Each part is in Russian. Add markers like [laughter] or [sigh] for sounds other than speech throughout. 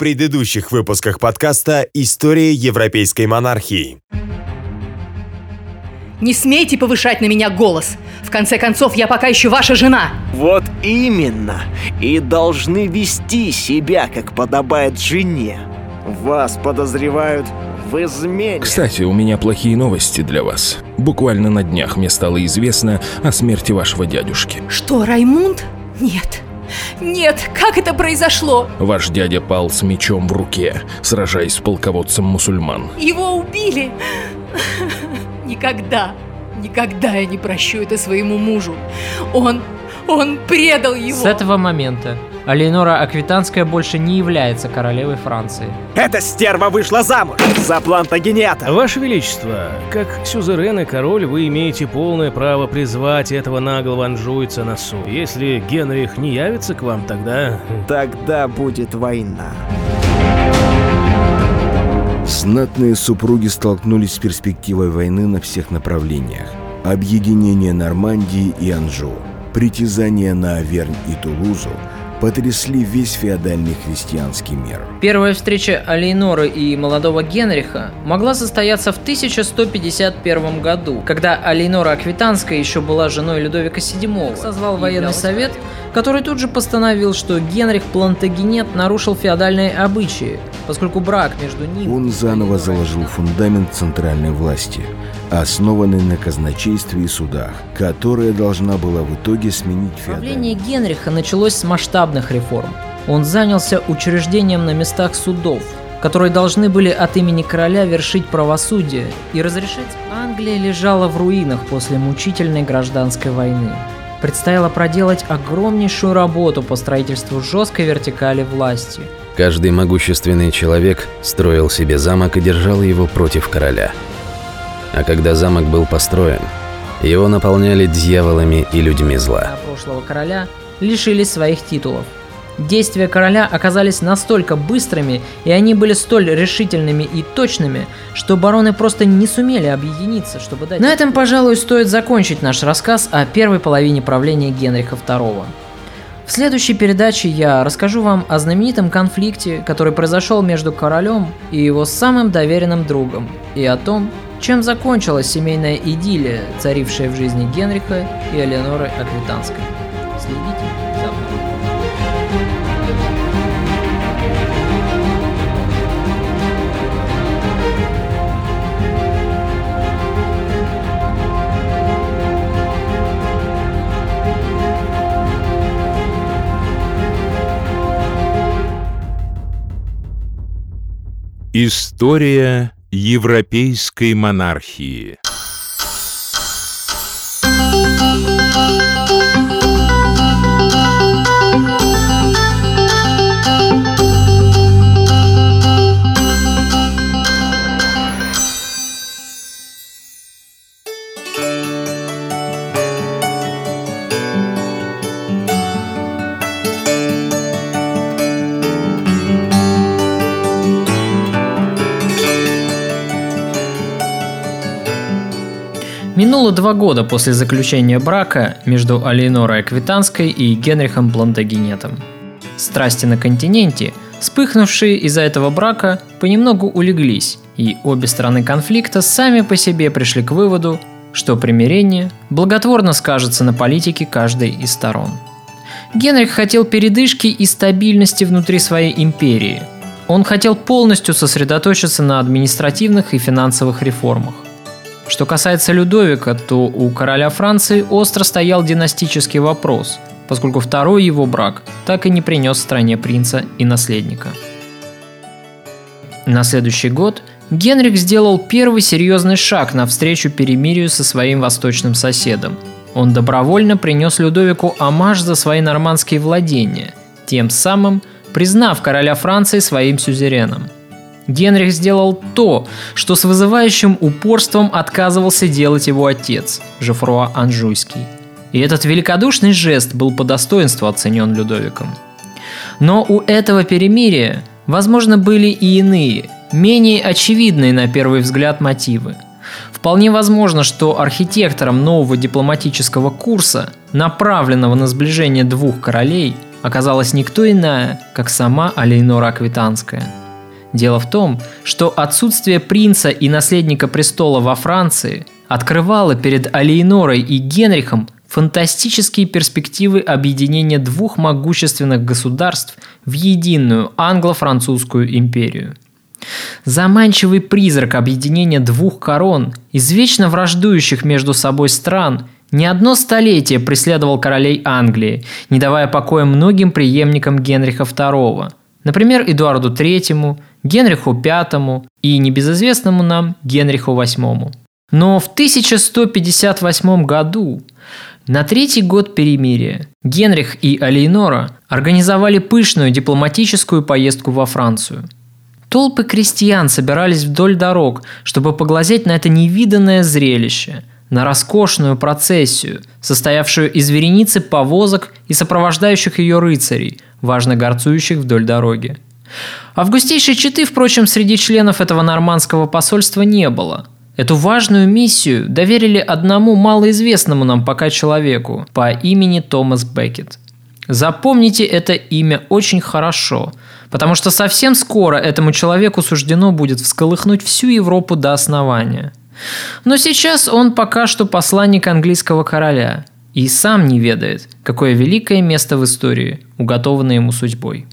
предыдущих выпусках подкаста «История европейской монархии». Не смейте повышать на меня голос. В конце концов, я пока еще ваша жена. Вот именно. И должны вести себя, как подобает жене. Вас подозревают в измене. Кстати, у меня плохие новости для вас. Буквально на днях мне стало известно о смерти вашего дядюшки. Что, Раймунд? Нет. Нет, как это произошло? Ваш дядя пал с мечом в руке, сражаясь с полководцем мусульман. Его убили? Никогда, никогда я не прощу это своему мужу. Он, он предал его. С этого момента Алейнора Аквитанская больше не является королевой Франции. Эта стерва вышла замуж за Плантагенета. Ваше Величество, как сюзерен и король, вы имеете полное право призвать этого наглого анжуйца на суд. Если Генрих не явится к вам, тогда... Тогда будет война. Знатные супруги столкнулись с перспективой войны на всех направлениях. Объединение Нормандии и Анжу, притязание на Авернь и Тулузу потрясли весь феодальный христианский мир. Первая встреча Алейноры и молодого Генриха могла состояться в 1151 году, когда Алейнора Аквитанская еще была женой Людовика VII. Созвал военный совет, который тут же постановил, что Генрих Плантагенет нарушил феодальные обычаи, поскольку брак между ним... Он заново заложил фундамент центральной власти, основанный на казначействе и судах, которая должна была в итоге сменить Правление феодальную. Генриха началось с масштабных реформ. Он занялся учреждением на местах судов, которые должны были от имени короля вершить правосудие и разрешить. Англия лежала в руинах после мучительной гражданской войны. Предстояло проделать огромнейшую работу по строительству жесткой вертикали власти. Каждый могущественный человек строил себе замок и держал его против короля. А когда замок был построен, его наполняли дьяволами и людьми зла. А прошлого короля лишились своих титулов. Действия короля оказались настолько быстрыми, и они были столь решительными и точными, что бароны просто не сумели объединиться, чтобы дать... На этом, пожалуй, стоит закончить наш рассказ о первой половине правления Генриха II. В следующей передаче я расскажу вам о знаменитом конфликте, который произошел между королем и его самым доверенным другом, и о том, чем закончилась семейная идиллия, царившая в жизни Генриха и Элеоноры Аквитанской. Следите История европейской монархии. Минуло два года после заключения брака между Алейнорой Аквитанской и Генрихом Плантагенетом. Страсти на континенте, вспыхнувшие из-за этого брака, понемногу улеглись, и обе стороны конфликта сами по себе пришли к выводу, что примирение благотворно скажется на политике каждой из сторон. Генрих хотел передышки и стабильности внутри своей империи. Он хотел полностью сосредоточиться на административных и финансовых реформах. Что касается Людовика, то у короля Франции остро стоял династический вопрос, поскольку второй его брак так и не принес стране принца и наследника. На следующий год Генрих сделал первый серьезный шаг навстречу перемирию со своим восточным соседом. Он добровольно принес Людовику амаш за свои нормандские владения, тем самым признав короля Франции своим сюзереном – Генрих сделал то, что с вызывающим упорством отказывался делать его отец, Жефруа Анжуйский. И этот великодушный жест был по достоинству оценен Людовиком. Но у этого перемирия, возможно, были и иные, менее очевидные на первый взгляд мотивы. Вполне возможно, что архитектором нового дипломатического курса, направленного на сближение двух королей, оказалась никто иная, как сама Алейнора Аквитанская. Дело в том, что отсутствие принца и наследника престола во Франции открывало перед Алейнорой и Генрихом фантастические перспективы объединения двух могущественных государств в единую англо-французскую империю. Заманчивый призрак объединения двух корон, извечно враждующих между собой стран, не одно столетие преследовал королей Англии, не давая покоя многим преемникам Генриха II, например, Эдуарду III, Генриху V и небезызвестному нам Генриху VIII. Но в 1158 году на третий год перемирия Генрих и Алейнора организовали пышную дипломатическую поездку во Францию. Толпы крестьян собирались вдоль дорог, чтобы поглазеть на это невиданное зрелище, на роскошную процессию, состоявшую из вереницы повозок и сопровождающих ее рыцарей, важно горцующих вдоль дороги. Августейшей четы, впрочем, среди членов этого нормандского посольства не было – Эту важную миссию доверили одному малоизвестному нам пока человеку по имени Томас Беккет. Запомните это имя очень хорошо, потому что совсем скоро этому человеку суждено будет всколыхнуть всю Европу до основания. Но сейчас он пока что посланник английского короля и сам не ведает, какое великое место в истории уготовано ему судьбой.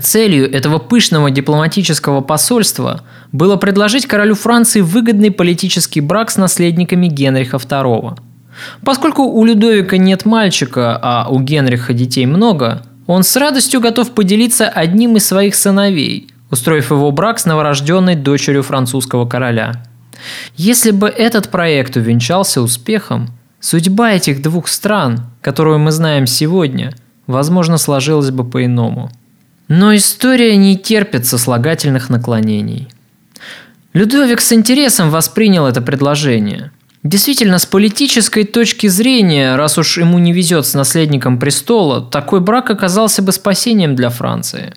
Целью этого пышного дипломатического посольства было предложить королю Франции выгодный политический брак с наследниками Генриха II. Поскольку у Людовика нет мальчика, а у Генриха детей много, он с радостью готов поделиться одним из своих сыновей, устроив его брак с новорожденной дочерью французского короля. Если бы этот проект увенчался успехом, судьба этих двух стран, которую мы знаем сегодня, возможно, сложилась бы по-иному – но история не терпит сослагательных наклонений. Людовик с интересом воспринял это предложение. Действительно, с политической точки зрения, раз уж ему не везет с наследником престола, такой брак оказался бы спасением для Франции.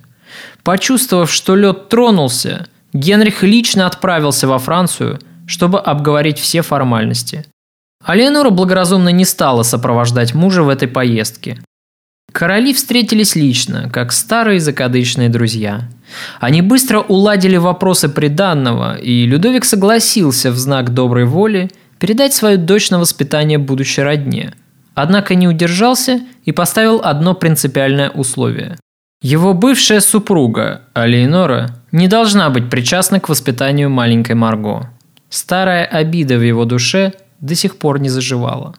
Почувствовав, что лед тронулся, Генрих лично отправился во Францию, чтобы обговорить все формальности. А Леонора благоразумно не стала сопровождать мужа в этой поездке. Короли встретились лично, как старые закадычные друзья. Они быстро уладили вопросы приданного, и Людовик согласился в знак доброй воли передать свою дочь на воспитание будущей родне. Однако не удержался и поставил одно принципиальное условие. Его бывшая супруга, Алейнора, не должна быть причастна к воспитанию маленькой Марго. Старая обида в его душе до сих пор не заживала.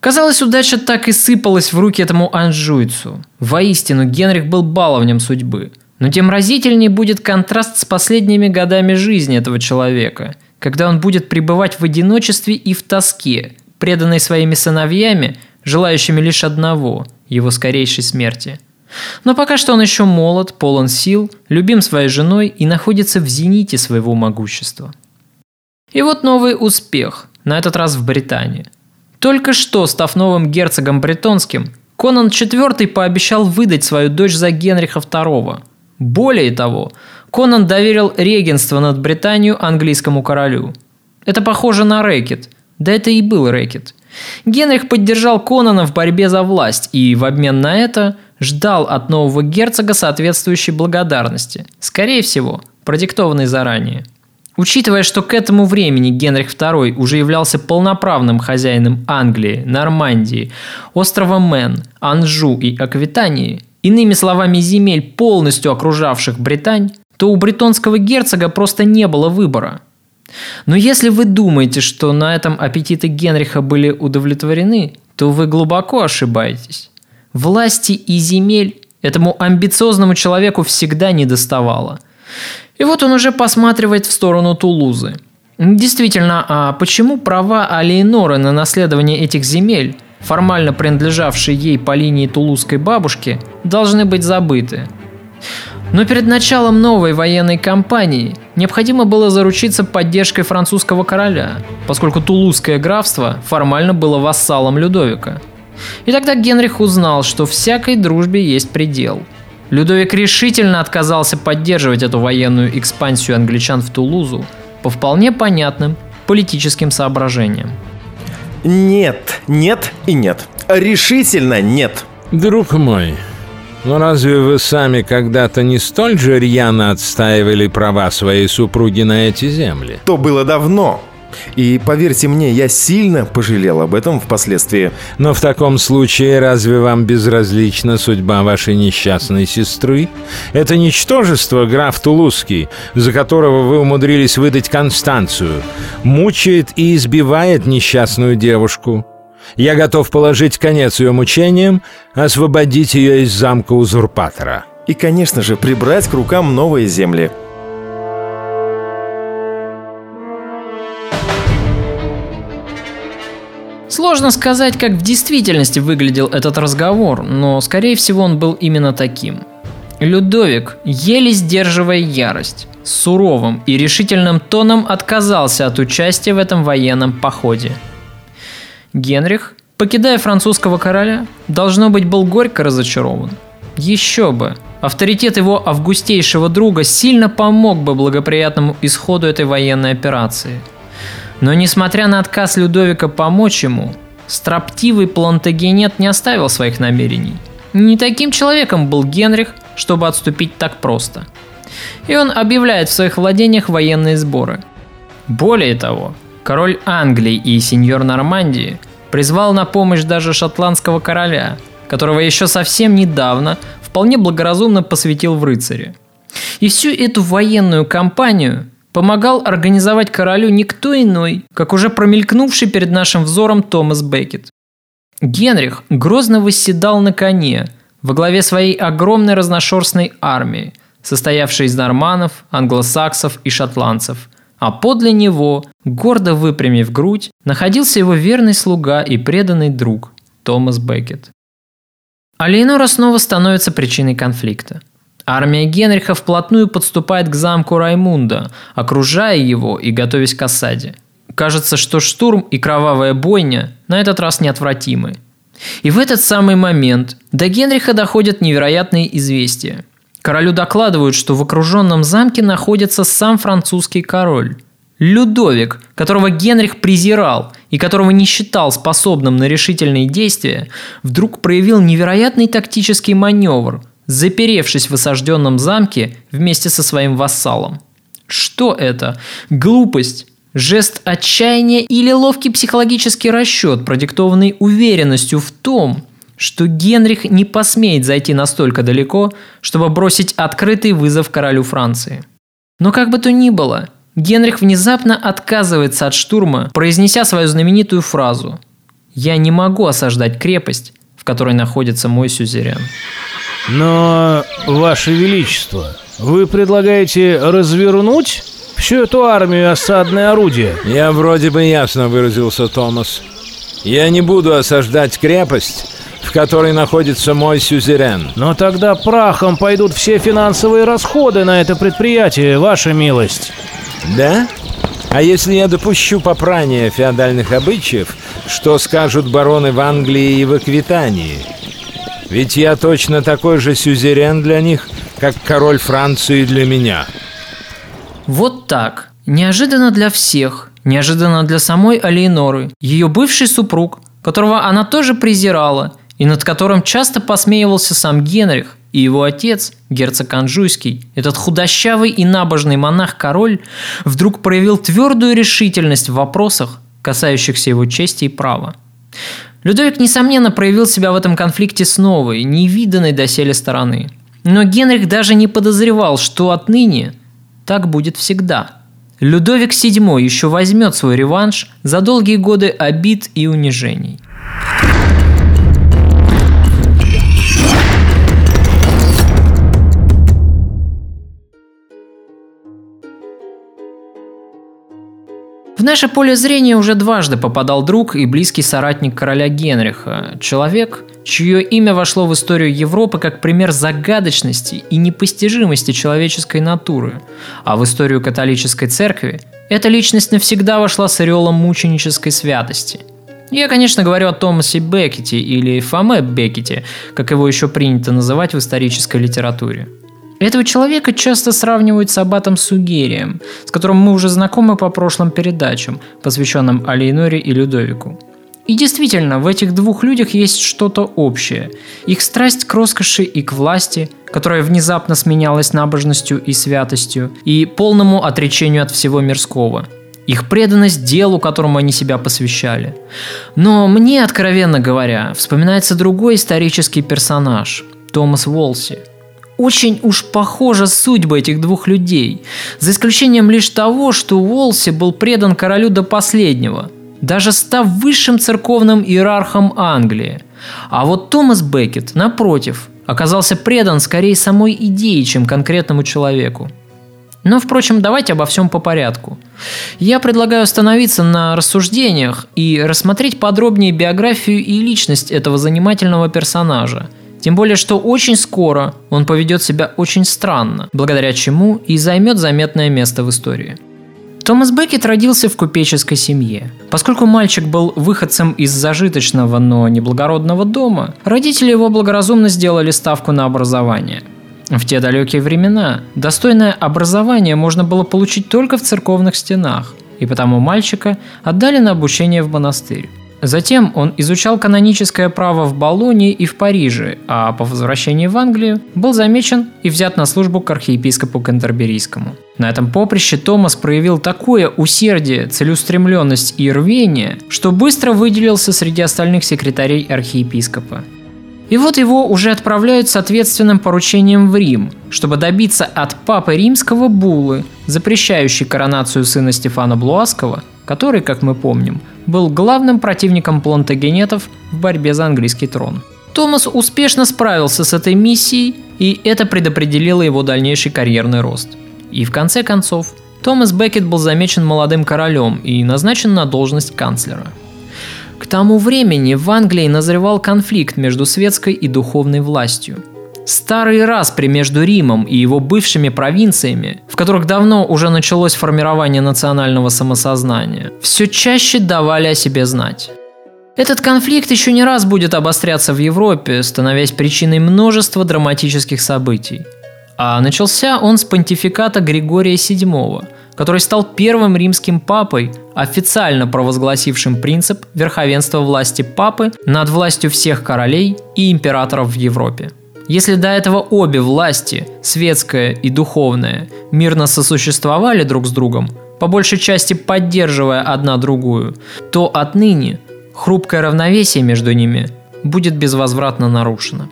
Казалось, удача так и сыпалась в руки этому анжуйцу. Воистину, Генрих был баловнем судьбы. Но тем разительнее будет контраст с последними годами жизни этого человека, когда он будет пребывать в одиночестве и в тоске, преданный своими сыновьями, желающими лишь одного – его скорейшей смерти. Но пока что он еще молод, полон сил, любим своей женой и находится в зените своего могущества. И вот новый успех, на этот раз в Британии – только что, став новым герцогом бретонским, Конан IV пообещал выдать свою дочь за Генриха II. Более того, Конан доверил регенство над Британию английскому королю. Это похоже на рэкет. Да это и был рэкет. Генрих поддержал Конана в борьбе за власть и в обмен на это ждал от нового герцога соответствующей благодарности, скорее всего, продиктованной заранее. Учитывая, что к этому времени Генрих II уже являлся полноправным хозяином Англии, Нормандии, острова Мэн, Анжу и Аквитании, иными словами земель, полностью окружавших Британь, то у бретонского герцога просто не было выбора. Но если вы думаете, что на этом аппетиты Генриха были удовлетворены, то вы глубоко ошибаетесь. Власти и земель этому амбициозному человеку всегда не доставало. И вот он уже посматривает в сторону Тулузы. Действительно, а почему права Алейноры на наследование этих земель, формально принадлежавшие ей по линии тулузской бабушки, должны быть забыты? Но перед началом новой военной кампании необходимо было заручиться поддержкой французского короля, поскольку Тулузское графство формально было вассалом Людовика. И тогда Генрих узнал, что всякой дружбе есть предел – Людовик решительно отказался поддерживать эту военную экспансию англичан в Тулузу по вполне понятным политическим соображениям. Нет, нет и нет. Решительно нет. Друг мой, но разве вы сами когда-то не столь же рьяно отстаивали права своей супруги на эти земли? То было давно. И поверьте мне, я сильно пожалел об этом впоследствии. Но в таком случае разве вам безразлична судьба вашей несчастной сестры? Это ничтожество, граф Тулузский, за которого вы умудрились выдать Констанцию, мучает и избивает несчастную девушку. Я готов положить конец ее мучениям, освободить ее из замка узурпатора. И, конечно же, прибрать к рукам новые земли. Сложно сказать, как в действительности выглядел этот разговор, но скорее всего он был именно таким. Людовик, еле сдерживая ярость, суровым и решительным тоном отказался от участия в этом военном походе. Генрих, покидая французского короля, должно быть был горько разочарован. Еще бы, авторитет его августейшего друга сильно помог бы благоприятному исходу этой военной операции – но несмотря на отказ Людовика помочь ему, строптивый Плантагенет не оставил своих намерений. Не таким человеком был Генрих, чтобы отступить так просто. И он объявляет в своих владениях военные сборы. Более того, король Англии и сеньор Нормандии призвал на помощь даже шотландского короля, которого еще совсем недавно вполне благоразумно посвятил в рыцаре. И всю эту военную кампанию помогал организовать королю никто иной, как уже промелькнувший перед нашим взором Томас Беккет. Генрих грозно восседал на коне во главе своей огромной разношерстной армии, состоявшей из норманов, англосаксов и шотландцев, а подле него, гордо выпрямив грудь, находился его верный слуга и преданный друг Томас Беккет. А снова становится причиной конфликта. Армия Генриха вплотную подступает к замку Раймунда, окружая его и готовясь к осаде. Кажется, что штурм и кровавая бойня на этот раз неотвратимы. И в этот самый момент до Генриха доходят невероятные известия. Королю докладывают, что в окруженном замке находится сам французский король. Людовик, которого Генрих презирал и которого не считал способным на решительные действия, вдруг проявил невероятный тактический маневр, заперевшись в осажденном замке вместе со своим вассалом. Что это? Глупость? Жест отчаяния или ловкий психологический расчет, продиктованный уверенностью в том, что Генрих не посмеет зайти настолько далеко, чтобы бросить открытый вызов королю Франции. Но как бы то ни было, Генрих внезапно отказывается от штурма, произнеся свою знаменитую фразу «Я не могу осаждать крепость, в которой находится мой сюзерен». Но, Ваше Величество, вы предлагаете развернуть всю эту армию осадное орудие? Я вроде бы ясно выразился, Томас. Я не буду осаждать крепость, в которой находится мой сюзерен. Но тогда прахом пойдут все финансовые расходы на это предприятие, ваша милость. Да? А если я допущу попрание феодальных обычаев, что скажут бароны в Англии и в Аквитании? Ведь я точно такой же сюзерен для них, как король Франции для меня. Вот так. Неожиданно для всех, неожиданно для самой Алиеноры, ее бывший супруг, которого она тоже презирала, и над которым часто посмеивался сам Генрих, и его отец, герцог Анжуйский, этот худощавый и набожный монах-король, вдруг проявил твердую решительность в вопросах, касающихся его чести и права. Людовик, несомненно, проявил себя в этом конфликте с новой, невиданной доселе стороны. Но Генрих даже не подозревал, что отныне так будет всегда. Людовик VII еще возьмет свой реванш за долгие годы обид и унижений. В наше поле зрения уже дважды попадал друг и близкий соратник короля Генриха, человек, чье имя вошло в историю Европы как пример загадочности и непостижимости человеческой натуры, а в историю католической церкви эта личность навсегда вошла с ореолом мученической святости. Я, конечно, говорю о Томасе Беккете или Фоме Беккете, как его еще принято называть в исторической литературе – этого человека часто сравнивают с аббатом Сугерием, с которым мы уже знакомы по прошлым передачам, посвященным Алейноре и Людовику. И действительно, в этих двух людях есть что-то общее. Их страсть к роскоши и к власти, которая внезапно сменялась набожностью и святостью, и полному отречению от всего мирского. Их преданность делу, которому они себя посвящали. Но мне, откровенно говоря, вспоминается другой исторический персонаж – Томас Волси. Очень уж похожа судьба этих двух людей, за исключением лишь того, что Волси был предан королю до последнего – даже став высшим церковным иерархом Англии. А вот Томас Беккет, напротив, оказался предан скорее самой идее, чем конкретному человеку. Но, впрочем, давайте обо всем по порядку. Я предлагаю остановиться на рассуждениях и рассмотреть подробнее биографию и личность этого занимательного персонажа. Тем более, что очень скоро он поведет себя очень странно, благодаря чему и займет заметное место в истории. Томас Беккет родился в купеческой семье. Поскольку мальчик был выходцем из зажиточного, но неблагородного дома, родители его благоразумно сделали ставку на образование. В те далекие времена достойное образование можно было получить только в церковных стенах, и потому мальчика отдали на обучение в монастырь. Затем он изучал каноническое право в Болонии и в Париже, а по возвращении в Англию был замечен и взят на службу к архиепископу Кантерберийскому. На этом поприще Томас проявил такое усердие, целеустремленность и рвение, что быстро выделился среди остальных секретарей архиепископа. И вот его уже отправляют с ответственным поручением в Рим, чтобы добиться от папы римского буллы, запрещающей коронацию сына Стефана Блуаского, который, как мы помним, был главным противником плантагенетов в борьбе за английский трон. Томас успешно справился с этой миссией, и это предопределило его дальнейший карьерный рост. И в конце концов, Томас Беккет был замечен молодым королем и назначен на должность канцлера. К тому времени в Англии назревал конфликт между светской и духовной властью – Старый распри между Римом и его бывшими провинциями, в которых давно уже началось формирование национального самосознания, все чаще давали о себе знать. Этот конфликт еще не раз будет обостряться в Европе, становясь причиной множества драматических событий. А начался он с понтификата Григория VII, который стал первым римским папой, официально провозгласившим принцип верховенства власти папы над властью всех королей и императоров в Европе. Если до этого обе власти, светская и духовная, мирно сосуществовали друг с другом, по большей части поддерживая одна другую, то отныне хрупкое равновесие между ними будет безвозвратно нарушено.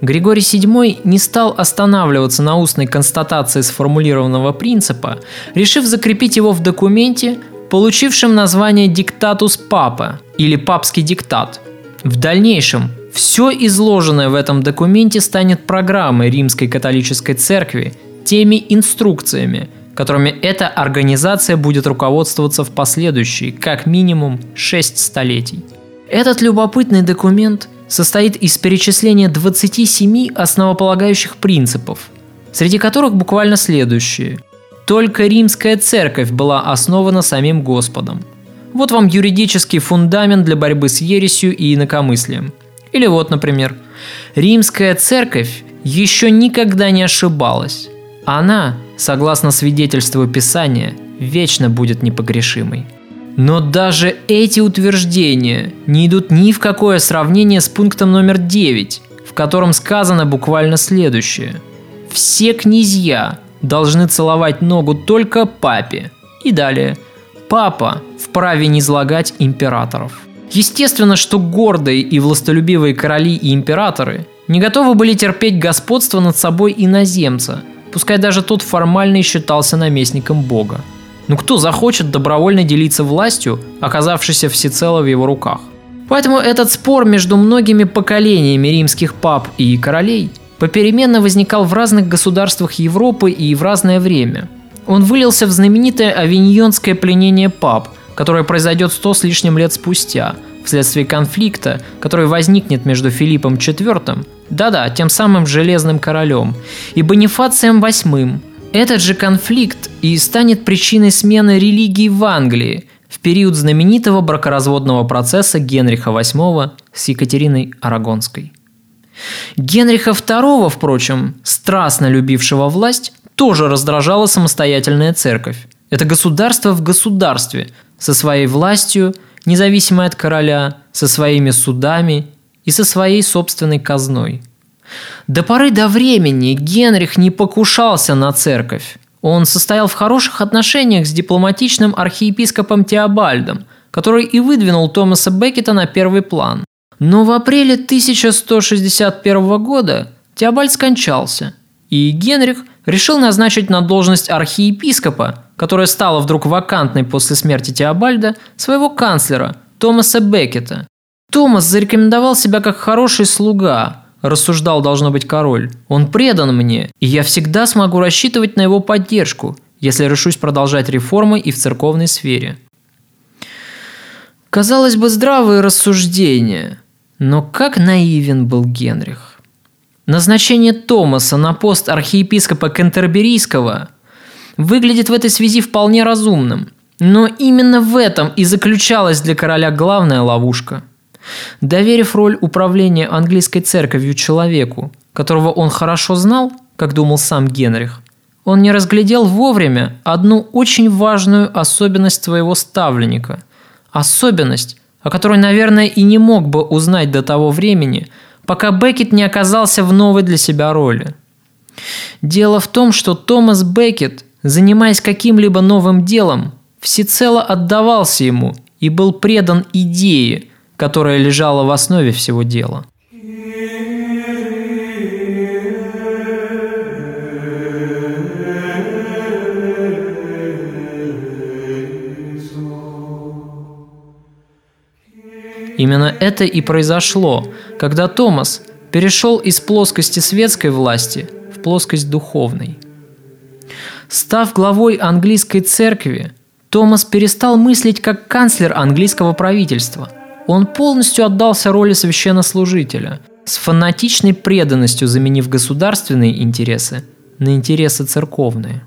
Григорий VII не стал останавливаться на устной констатации сформулированного принципа, решив закрепить его в документе, получившем название «Диктатус Папа» или «Папский диктат». В дальнейшем все изложенное в этом документе станет программой Римской католической церкви, теми инструкциями, которыми эта организация будет руководствоваться в последующие, как минимум, шесть столетий. Этот любопытный документ состоит из перечисления 27 основополагающих принципов, среди которых буквально следующие. Только римская церковь была основана самим Господом. Вот вам юридический фундамент для борьбы с ересью и инакомыслием – или вот, например, римская церковь еще никогда не ошибалась. Она, согласно свидетельству Писания, вечно будет непогрешимой. Но даже эти утверждения не идут ни в какое сравнение с пунктом номер 9, в котором сказано буквально следующее. Все князья должны целовать ногу только папе. И далее. Папа вправе не излагать императоров. Естественно, что гордые и властолюбивые короли и императоры не готовы были терпеть господство над собой иноземца, пускай даже тот формально считался наместником бога. Но кто захочет добровольно делиться властью, оказавшейся всецело в его руках? Поэтому этот спор между многими поколениями римских пап и королей попеременно возникал в разных государствах Европы и в разное время. Он вылился в знаменитое авиньонское пленение пап – которое произойдет сто с лишним лет спустя, вследствие конфликта, который возникнет между Филиппом IV, да-да, тем самым Железным Королем, и Бонифацием VIII. Этот же конфликт и станет причиной смены религии в Англии в период знаменитого бракоразводного процесса Генриха VIII с Екатериной Арагонской. Генриха II, впрочем, страстно любившего власть, тоже раздражала самостоятельная церковь. Это государство в государстве, со своей властью, независимой от короля, со своими судами и со своей собственной казной. До поры до времени Генрих не покушался на церковь. Он состоял в хороших отношениях с дипломатичным архиепископом Теобальдом, который и выдвинул Томаса Беккета на первый план. Но в апреле 1161 года Теобальд скончался, и Генрих решил назначить на должность архиепископа, которая стала вдруг вакантной после смерти Теобальда, своего канцлера Томаса Беккета. Томас зарекомендовал себя как хороший слуга, рассуждал должно быть король. Он предан мне, и я всегда смогу рассчитывать на его поддержку, если решусь продолжать реформы и в церковной сфере. Казалось бы, здравые рассуждения, но как наивен был Генрих. Назначение Томаса на пост архиепископа Кентерберийского выглядит в этой связи вполне разумным, но именно в этом и заключалась для короля главная ловушка – Доверив роль управления английской церковью человеку, которого он хорошо знал, как думал сам Генрих, он не разглядел вовремя одну очень важную особенность своего ставленника. Особенность, о которой, наверное, и не мог бы узнать до того времени, пока Беккет не оказался в новой для себя роли. Дело в том, что Томас Беккет, занимаясь каким-либо новым делом, всецело отдавался ему и был предан идее – которая лежала в основе всего дела. Именно это и произошло, когда Томас перешел из плоскости светской власти в плоскость духовной. Став главой английской церкви, Томас перестал мыслить как канцлер английского правительства – он полностью отдался роли священнослужителя, с фанатичной преданностью заменив государственные интересы на интересы церковные.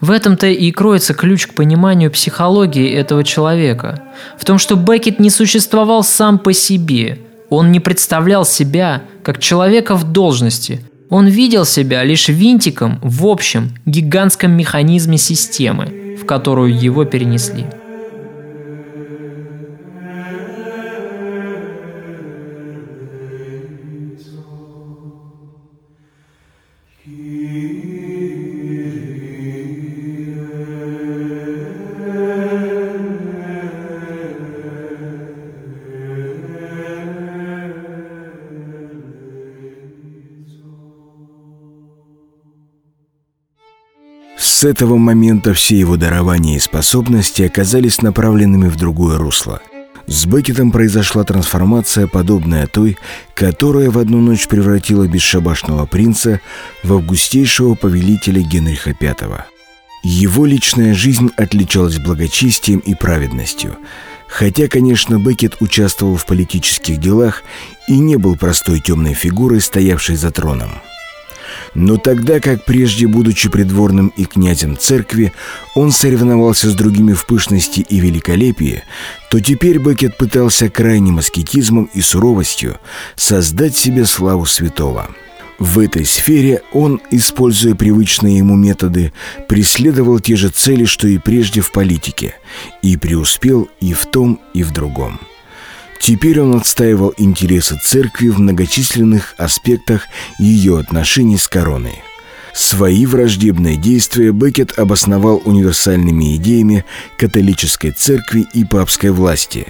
В этом-то и кроется ключ к пониманию психологии этого человека. В том, что Беккет не существовал сам по себе. Он не представлял себя как человека в должности. Он видел себя лишь винтиком в общем гигантском механизме системы, в которую его перенесли. С этого момента все его дарования и способности оказались направленными в другое русло. С Бекетом произошла трансформация, подобная той, которая в одну ночь превратила бесшабашного принца в августейшего повелителя Генриха V. Его личная жизнь отличалась благочестием и праведностью. Хотя, конечно, Бекет участвовал в политических делах и не был простой темной фигурой, стоявшей за троном – но тогда, как прежде, будучи придворным и князем церкви, он соревновался с другими в пышности и великолепии, то теперь Бекет пытался крайним аскетизмом и суровостью создать себе славу святого. В этой сфере он, используя привычные ему методы, преследовал те же цели, что и прежде в политике, и преуспел и в том, и в другом – Теперь он отстаивал интересы церкви в многочисленных аспектах ее отношений с короной. Свои враждебные действия Бекет обосновал универсальными идеями католической церкви и папской власти,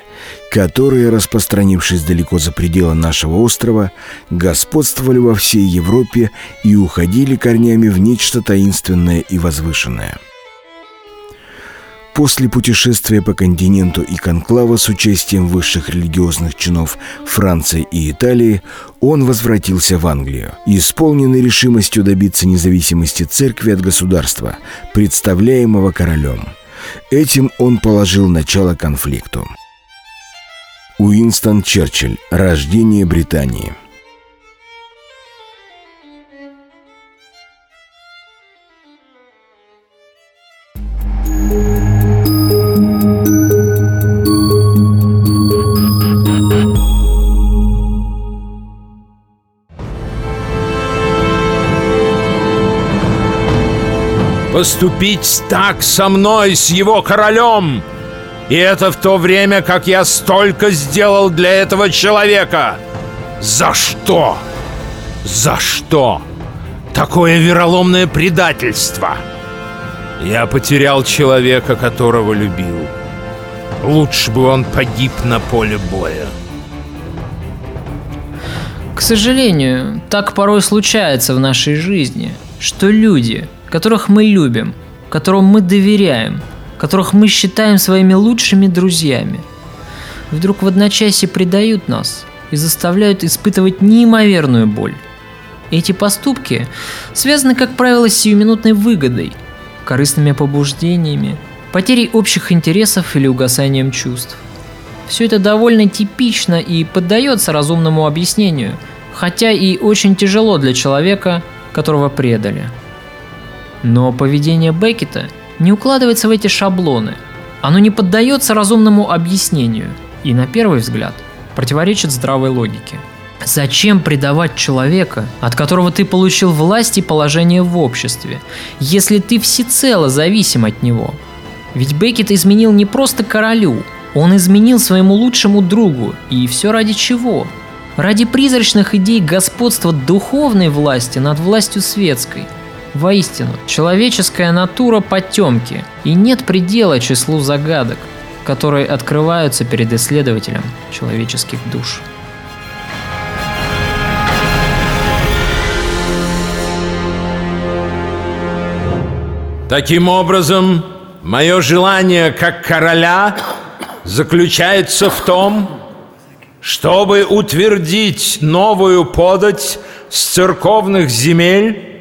которые, распространившись далеко за пределы нашего острова, господствовали во всей Европе и уходили корнями в нечто таинственное и возвышенное – После путешествия по континенту и конклава с участием высших религиозных чинов Франции и Италии, он возвратился в Англию, исполненный решимостью добиться независимости церкви от государства, представляемого королем. Этим он положил начало конфликту. Уинстон Черчилль. Рождение Британии – поступить так со мной, с его королем. И это в то время, как я столько сделал для этого человека. За что? За что? Такое вероломное предательство. Я потерял человека, которого любил. Лучше бы он погиб на поле боя. К сожалению, так порой случается в нашей жизни, что люди, которых мы любим, которым мы доверяем, которых мы считаем своими лучшими друзьями, вдруг в одночасье предают нас и заставляют испытывать неимоверную боль. Эти поступки связаны, как правило, с сиюминутной выгодой, корыстными побуждениями, потерей общих интересов или угасанием чувств. Все это довольно типично и поддается разумному объяснению, хотя и очень тяжело для человека, которого предали. Но поведение Беккета не укладывается в эти шаблоны. Оно не поддается разумному объяснению и, на первый взгляд, противоречит здравой логике. Зачем предавать человека, от которого ты получил власть и положение в обществе, если ты всецело зависим от него? Ведь Беккет изменил не просто королю, он изменил своему лучшему другу. И все ради чего? Ради призрачных идей господства духовной власти над властью светской. Воистину, человеческая натура потемки, и нет предела числу загадок, которые открываются перед исследователем человеческих душ. Таким образом, мое желание как короля заключается в том, чтобы утвердить новую подать с церковных земель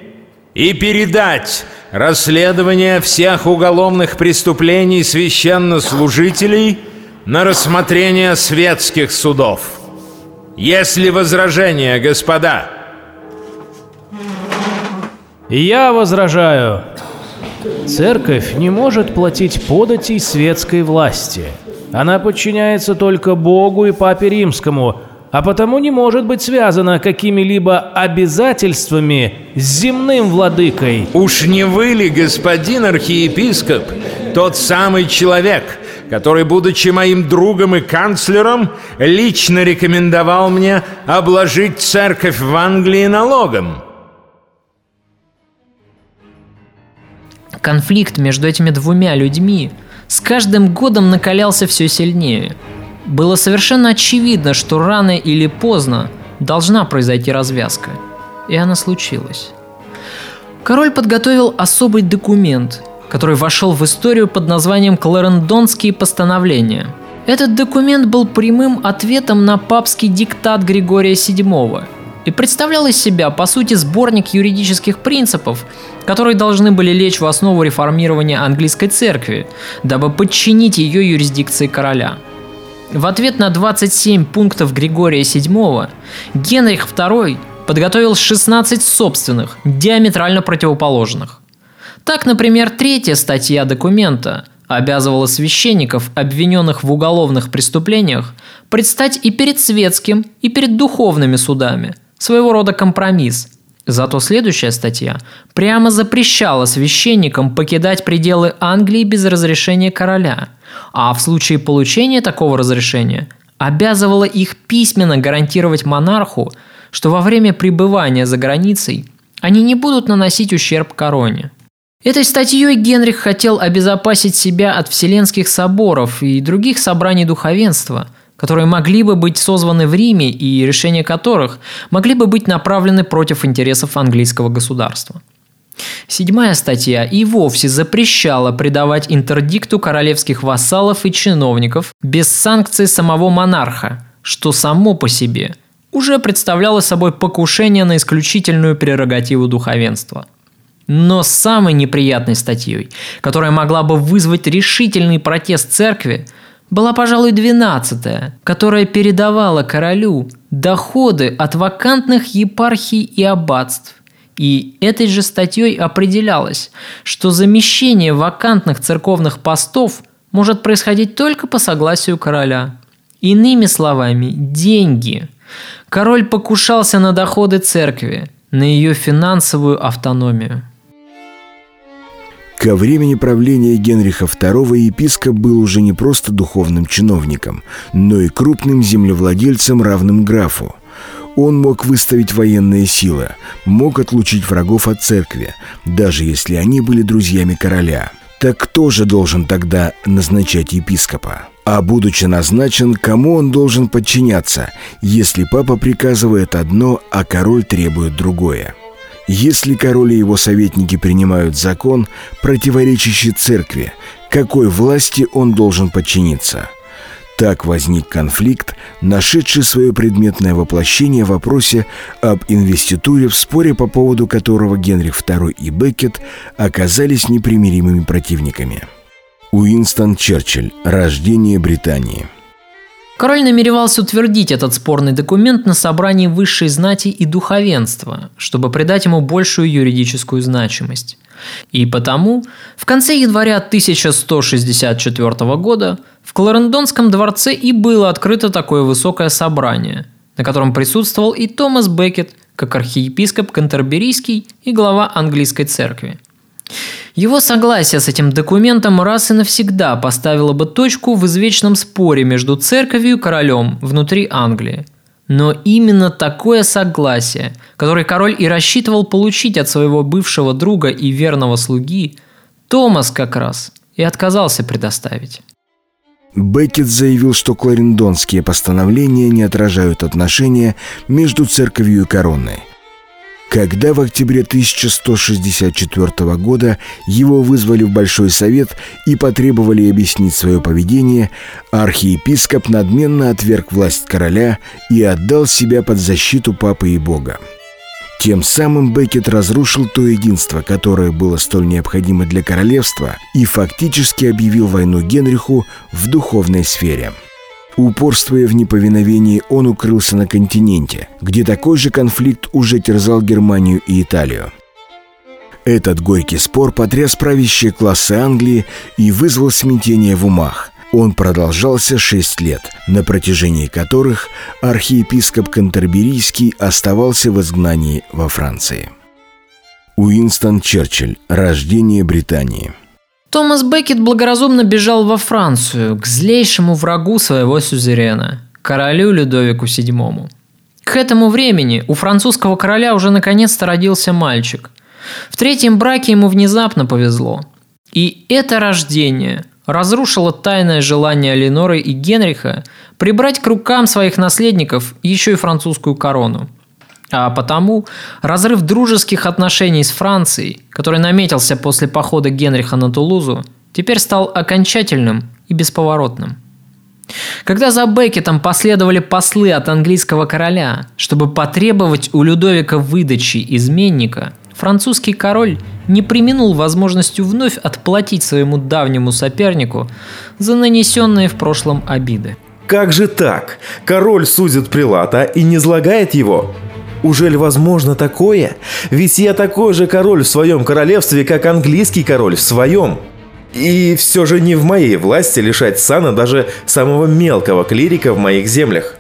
и передать расследование всех уголовных преступлений священнослужителей на рассмотрение светских судов. Есть ли возражения, господа? Я возражаю. Церковь не может платить податей светской власти. Она подчиняется только Богу и Папе Римскому, а потому не может быть связана какими-либо обязательствами с земным владыкой. Уж не вы ли, господин архиепископ, тот самый человек, который, будучи моим другом и канцлером, лично рекомендовал мне обложить церковь в Англии налогом? Конфликт между этими двумя людьми с каждым годом накалялся все сильнее. Было совершенно очевидно, что рано или поздно должна произойти развязка. И она случилась. Король подготовил особый документ, который вошел в историю под названием «Кларендонские постановления». Этот документ был прямым ответом на папский диктат Григория VII и представлял из себя, по сути, сборник юридических принципов, которые должны были лечь в основу реформирования английской церкви, дабы подчинить ее юрисдикции короля. В ответ на 27 пунктов Григория VII Генрих II подготовил 16 собственных, диаметрально противоположных. Так, например, третья статья документа обязывала священников, обвиненных в уголовных преступлениях, предстать и перед светским, и перед духовными судами, своего рода компромисс. Зато следующая статья прямо запрещала священникам покидать пределы Англии без разрешения короля, а в случае получения такого разрешения обязывала их письменно гарантировать монарху, что во время пребывания за границей они не будут наносить ущерб короне. Этой статьей Генрих хотел обезопасить себя от вселенских соборов и других собраний духовенства – которые могли бы быть созваны в Риме и решения которых могли бы быть направлены против интересов английского государства. Седьмая статья и вовсе запрещала предавать интердикту королевских вассалов и чиновников без санкций самого монарха, что само по себе уже представляло собой покушение на исключительную прерогативу духовенства. Но самой неприятной статьей, которая могла бы вызвать решительный протест церкви – была, пожалуй, двенадцатая, которая передавала королю доходы от вакантных епархий и аббатств. И этой же статьей определялось, что замещение вакантных церковных постов может происходить только по согласию короля. Иными словами, деньги. Король покушался на доходы церкви, на ее финансовую автономию. Ко времени правления Генриха II епископ был уже не просто духовным чиновником, но и крупным землевладельцем, равным графу. Он мог выставить военные силы, мог отлучить врагов от церкви, даже если они были друзьями короля. Так кто же должен тогда назначать епископа? А будучи назначен, кому он должен подчиняться, если папа приказывает одно, а король требует другое? Если король и его советники принимают закон, противоречащий церкви, какой власти он должен подчиниться? Так возник конфликт, нашедший свое предметное воплощение в вопросе об инвеституре, в споре по поводу которого Генрих II и Беккет оказались непримиримыми противниками. Уинстон Черчилль. Рождение Британии. Король намеревался утвердить этот спорный документ на собрании высшей знати и духовенства, чтобы придать ему большую юридическую значимость. И потому в конце января 1164 года в Кларендонском дворце и было открыто такое высокое собрание, на котором присутствовал и Томас Беккет, как архиепископ Кантерберийский и глава английской церкви. Его согласие с этим документом раз и навсегда поставило бы точку в извечном споре между церковью и королем внутри Англии. Но именно такое согласие, которое король и рассчитывал получить от своего бывшего друга и верного слуги, Томас как раз и отказался предоставить. Беккет заявил, что кларендонские постановления не отражают отношения между церковью и короной – когда в октябре 1164 года его вызвали в Большой Совет и потребовали объяснить свое поведение, архиепископ надменно отверг власть короля и отдал себя под защиту папы и бога. Тем самым Беккет разрушил то единство, которое было столь необходимо для королевства, и фактически объявил войну Генриху в духовной сфере – Упорствуя в неповиновении, он укрылся на континенте, где такой же конфликт уже терзал Германию и Италию. Этот горький спор потряс правящие классы Англии и вызвал смятение в умах. Он продолжался шесть лет, на протяжении которых архиепископ Кантерберийский оставался в изгнании во Франции. Уинстон Черчилль. Рождение Британии – Томас Беккет благоразумно бежал во Францию, к злейшему врагу своего сюзерена, королю Людовику VII. К этому времени у французского короля уже наконец-то родился мальчик. В третьем браке ему внезапно повезло. И это рождение разрушило тайное желание Леноры и Генриха прибрать к рукам своих наследников еще и французскую корону – а потому разрыв дружеских отношений с Францией, который наметился после похода Генриха на Тулузу, теперь стал окончательным и бесповоротным. Когда за Беккетом последовали послы от английского короля, чтобы потребовать у Людовика выдачи изменника, французский король не применул возможностью вновь отплатить своему давнему сопернику за нанесенные в прошлом обиды. Как же так? Король судит прилата и не злагает его? Уже ли возможно такое? Ведь я такой же король в своем королевстве, как английский король в своем. И все же не в моей власти лишать сана даже самого мелкого клирика в моих землях.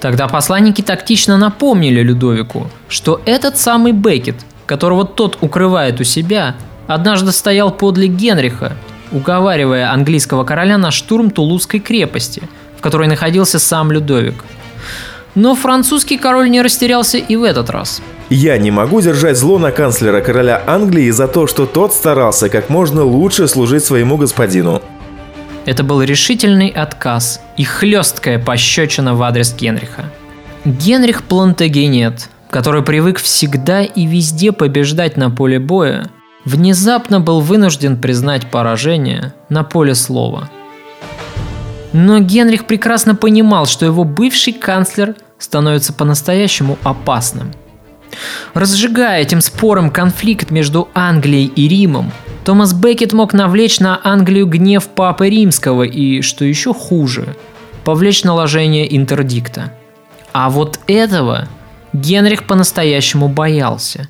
Тогда посланники тактично напомнили Людовику, что этот самый Бекет, которого тот укрывает у себя, однажды стоял подле Генриха, уговаривая английского короля на штурм Тулузской крепости, в которой находился сам Людовик – но французский король не растерялся и в этот раз. Я не могу держать зло на канцлера короля Англии за то, что тот старался как можно лучше служить своему господину. Это был решительный отказ и хлесткая пощечина в адрес Генриха. Генрих Плантагенет, который привык всегда и везде побеждать на поле боя, внезапно был вынужден признать поражение на поле слова – но Генрих прекрасно понимал, что его бывший канцлер становится по-настоящему опасным. Разжигая этим спором конфликт между Англией и Римом, Томас Беккет мог навлечь на Англию гнев Папы Римского и, что еще хуже, повлечь наложение интердикта. А вот этого Генрих по-настоящему боялся.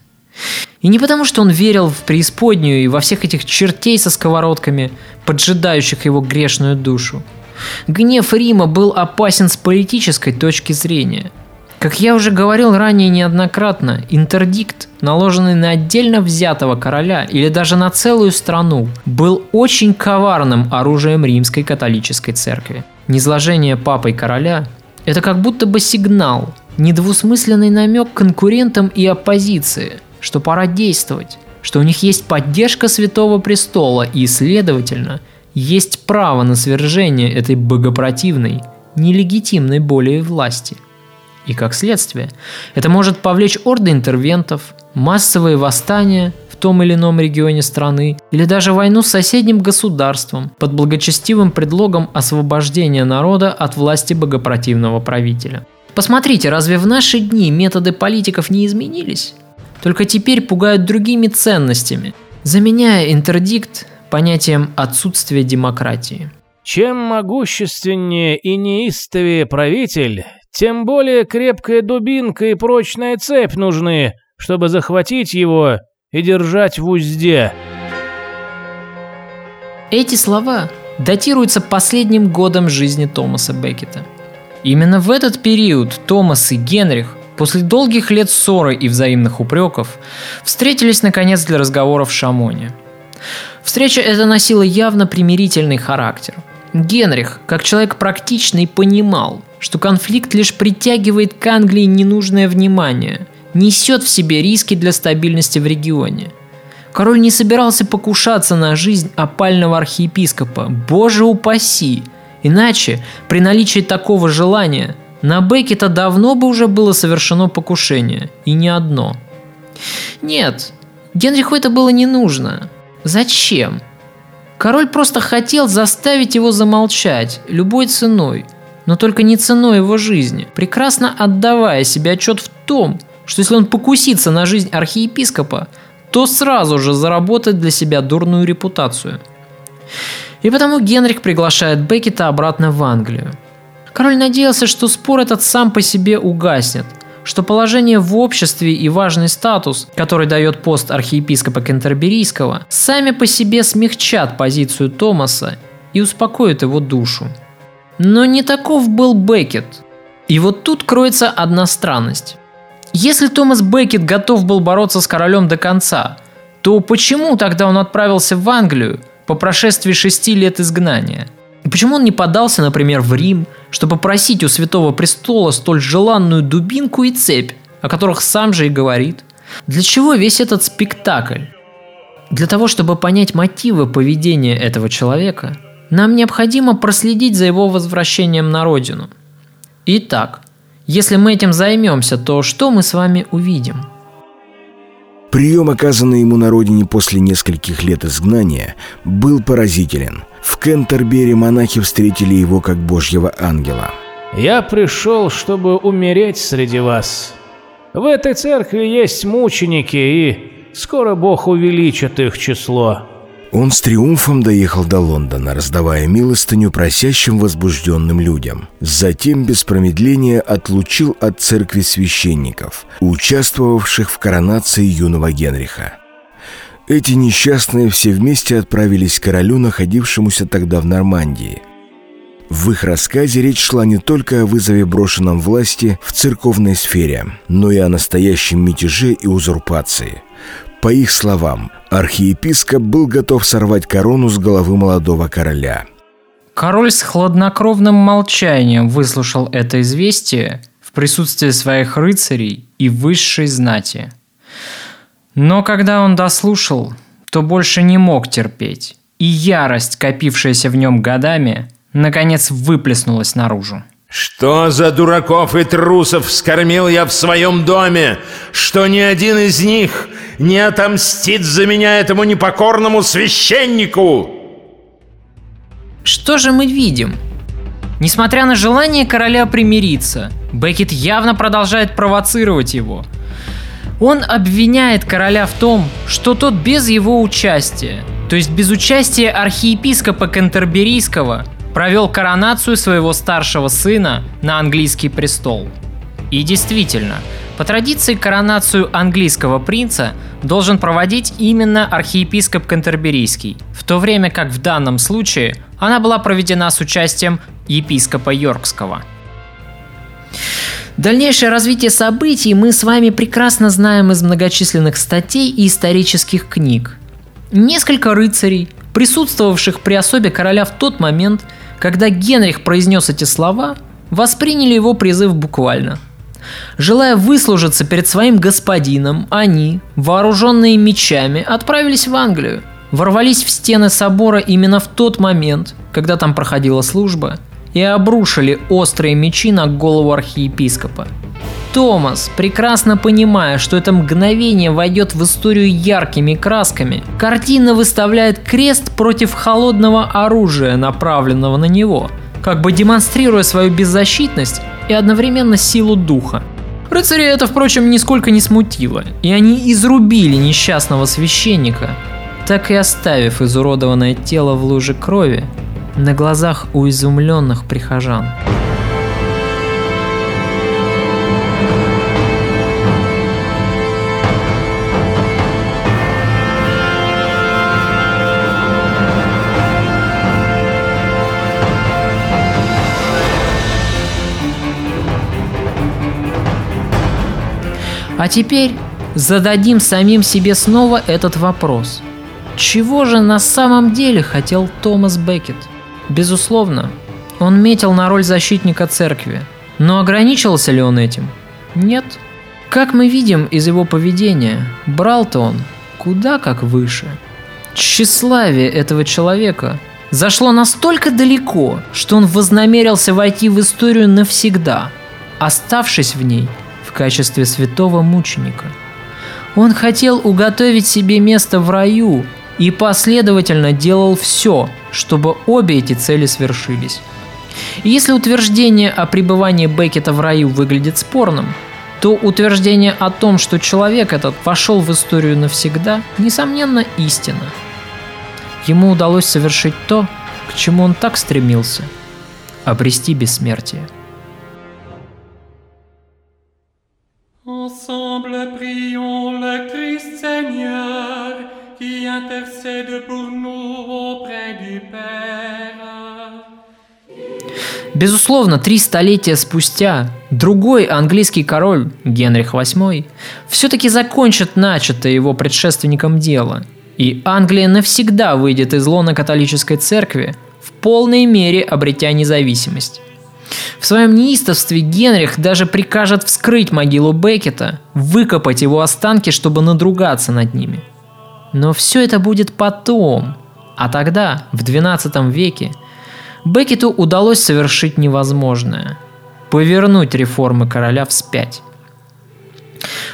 И не потому, что он верил в преисподнюю и во всех этих чертей со сковородками, поджидающих его грешную душу – Гнев Рима был опасен с политической точки зрения. Как я уже говорил ранее неоднократно, интердикт, наложенный на отдельно взятого короля или даже на целую страну, был очень коварным оружием римской католической церкви. Низложение папой короля – это как будто бы сигнал, недвусмысленный намек конкурентам и оппозиции, что пора действовать, что у них есть поддержка Святого Престола и, следовательно, есть право на свержение этой богопротивной, нелегитимной более власти – и как следствие, это может повлечь орды интервентов, массовые восстания в том или ином регионе страны или даже войну с соседним государством под благочестивым предлогом освобождения народа от власти богопротивного правителя. Посмотрите, разве в наши дни методы политиков не изменились? Только теперь пугают другими ценностями, заменяя интердикт понятием отсутствия демократии. Чем могущественнее и неистовее правитель, тем более крепкая дубинка и прочная цепь нужны, чтобы захватить его и держать в узде. Эти слова датируются последним годом жизни Томаса Беккета. Именно в этот период Томас и Генрих после долгих лет ссоры и взаимных упреков встретились наконец для разговора в Шамоне. Встреча эта носила явно примирительный характер. Генрих, как человек практичный, понимал – что конфликт лишь притягивает к Англии ненужное внимание, несет в себе риски для стабильности в регионе. Король не собирался покушаться на жизнь опального архиепископа, боже упаси! Иначе, при наличии такого желания, на Беккета давно бы уже было совершено покушение, и не одно. Нет, Генриху это было не нужно. Зачем? Король просто хотел заставить его замолчать любой ценой – но только не ценой его жизни, прекрасно отдавая себе отчет в том, что если он покусится на жизнь архиепископа, то сразу же заработает для себя дурную репутацию. И потому Генрих приглашает Беккета обратно в Англию. Король надеялся, что спор этот сам по себе угаснет, что положение в обществе и важный статус, который дает пост архиепископа Кентерберийского, сами по себе смягчат позицию Томаса и успокоят его душу. Но не таков был Беккет. И вот тут кроется одна странность. Если Томас Беккет готов был бороться с королем до конца, то почему тогда он отправился в Англию по прошествии шести лет изгнания? И почему он не подался, например, в Рим, чтобы попросить у Святого Престола столь желанную дубинку и цепь, о которых сам же и говорит? Для чего весь этот спектакль? Для того, чтобы понять мотивы поведения этого человека – нам необходимо проследить за его возвращением на родину. Итак, если мы этим займемся, то что мы с вами увидим? Прием, оказанный ему на родине после нескольких лет изгнания, был поразителен. В Кентербере монахи встретили его как божьего ангела. «Я пришел, чтобы умереть среди вас. В этой церкви есть мученики, и скоро Бог увеличит их число. Он с триумфом доехал до Лондона, раздавая милостыню просящим возбужденным людям. Затем без промедления отлучил от церкви священников, участвовавших в коронации юного Генриха. Эти несчастные все вместе отправились к королю, находившемуся тогда в Нормандии. В их рассказе речь шла не только о вызове брошенном власти в церковной сфере, но и о настоящем мятеже и узурпации – по их словам, архиепископ был готов сорвать корону с головы молодого короля. Король с хладнокровным молчанием выслушал это известие в присутствии своих рыцарей и высшей знати. Но когда он дослушал, то больше не мог терпеть, и ярость, копившаяся в нем годами, наконец выплеснулась наружу. Что за дураков и трусов скормил я в своем доме, что ни один из них не отомстит за меня этому непокорному священнику? Что же мы видим? Несмотря на желание короля примириться, Беккет явно продолжает провоцировать его. Он обвиняет короля в том, что тот без его участия, то есть без участия архиепископа Кентерберийского, провел коронацию своего старшего сына на английский престол. И действительно, по традиции коронацию английского принца должен проводить именно архиепископ Кантерберийский, в то время как в данном случае она была проведена с участием епископа Йоркского. Дальнейшее развитие событий мы с вами прекрасно знаем из многочисленных статей и исторических книг. Несколько рыцарей, присутствовавших при особе короля в тот момент, когда Генрих произнес эти слова, восприняли его призыв буквально. Желая выслужиться перед своим господином, они, вооруженные мечами, отправились в Англию, ворвались в стены собора именно в тот момент, когда там проходила служба – и обрушили острые мечи на голову архиепископа. Томас, прекрасно понимая, что это мгновение войдет в историю яркими красками, картина выставляет крест против холодного оружия, направленного на него, как бы демонстрируя свою беззащитность и одновременно силу духа. Рыцари это, впрочем, нисколько не смутило, и они изрубили несчастного священника, так и оставив изуродованное тело в луже крови, на глазах у изумленных прихожан. А теперь зададим самим себе снова этот вопрос. Чего же на самом деле хотел Томас Беккет? Безусловно, он метил на роль защитника церкви, но ограничился ли он этим? Нет. Как мы видим из его поведения, брал-то он куда как выше. Тщеславие этого человека зашло настолько далеко, что он вознамерился войти в историю навсегда, оставшись в ней в качестве святого мученика. Он хотел уготовить себе место в раю и последовательно делал все, чтобы обе эти цели свершились. И если утверждение о пребывании Беккета в раю выглядит спорным, то утверждение о том, что человек этот вошел в историю навсегда, несомненно истина. Ему удалось совершить то, к чему он так стремился – обрести бессмертие. Безусловно, три столетия спустя другой английский король, Генрих VIII, все-таки закончит начатое его предшественником дело, и Англия навсегда выйдет из лона католической церкви, в полной мере обретя независимость. В своем неистовстве Генрих даже прикажет вскрыть могилу Беккета, выкопать его останки, чтобы надругаться над ними – но все это будет потом. А тогда, в 12 веке, Беккету удалось совершить невозможное – повернуть реформы короля вспять.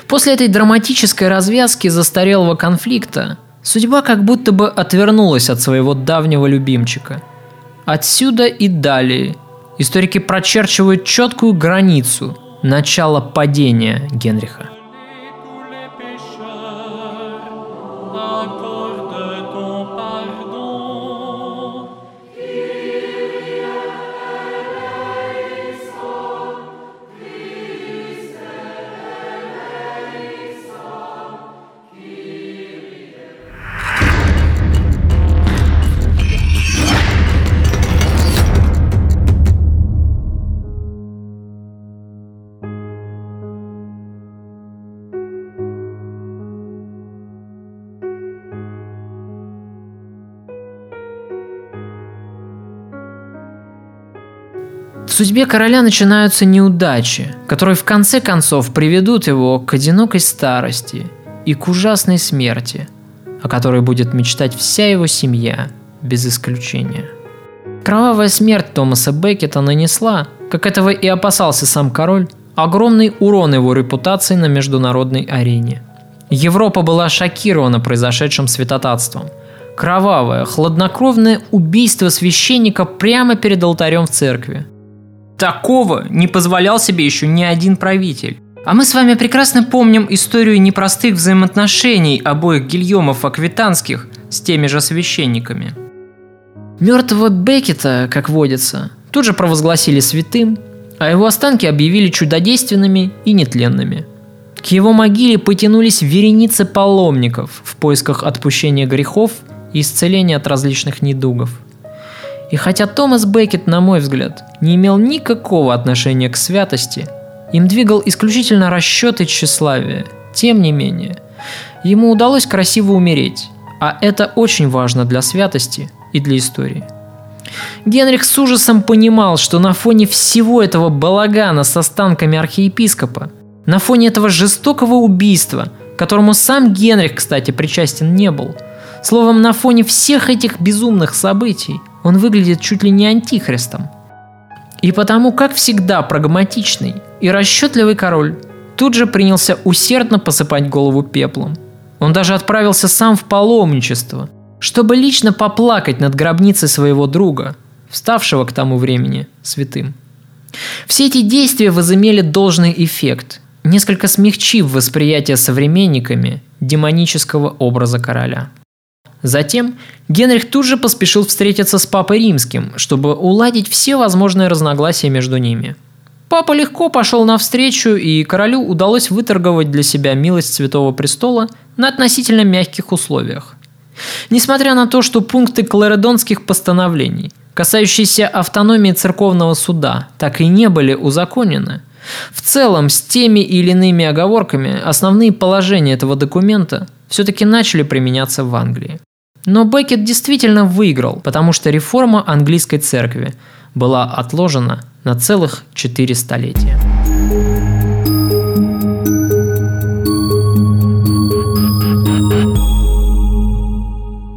После этой драматической развязки застарелого конфликта судьба как будто бы отвернулась от своего давнего любимчика. Отсюда и далее историки прочерчивают четкую границу начала падения Генриха. Судьбе короля начинаются неудачи, которые в конце концов приведут его к одинокой старости и к ужасной смерти, о которой будет мечтать вся его семья, без исключения. Кровавая смерть Томаса Беккета нанесла, как этого и опасался сам король, огромный урон его репутации на международной арене. Европа была шокирована произошедшим святотатством. Кровавое, хладнокровное убийство священника прямо перед алтарем в церкви – Такого не позволял себе еще ни один правитель. А мы с вами прекрасно помним историю непростых взаимоотношений обоих Гильомов Аквитанских с теми же священниками. Мертвого Беккета, как водится, тут же провозгласили святым, а его останки объявили чудодейственными и нетленными. К его могиле потянулись вереницы паломников в поисках отпущения грехов и исцеления от различных недугов – и хотя Томас Беккет, на мой взгляд, не имел никакого отношения к святости, Им двигал исключительно расчет и тщеславие. Тем не менее, ему удалось красиво умереть, а это очень важно для святости и для истории. Генрих с ужасом понимал, что на фоне всего этого балагана с останками архиепископа, на фоне этого жестокого убийства, которому сам Генрих, кстати, причастен не был, словом, на фоне всех этих безумных событий, он выглядит чуть ли не антихристом. И потому, как всегда, прагматичный и расчетливый король тут же принялся усердно посыпать голову пеплом. Он даже отправился сам в паломничество, чтобы лично поплакать над гробницей своего друга, вставшего к тому времени святым. Все эти действия возымели должный эффект, несколько смягчив восприятие современниками демонического образа короля. Затем Генрих тут же поспешил встретиться с Папой Римским, чтобы уладить все возможные разногласия между ними. Папа легко пошел навстречу, и королю удалось выторговать для себя милость Святого Престола на относительно мягких условиях. Несмотря на то, что пункты кларедонских постановлений, касающиеся автономии церковного суда, так и не были узаконены, в целом с теми или иными оговорками основные положения этого документа все-таки начали применяться в Англии. Но Беккет действительно выиграл, потому что реформа английской церкви была отложена на целых четыре столетия.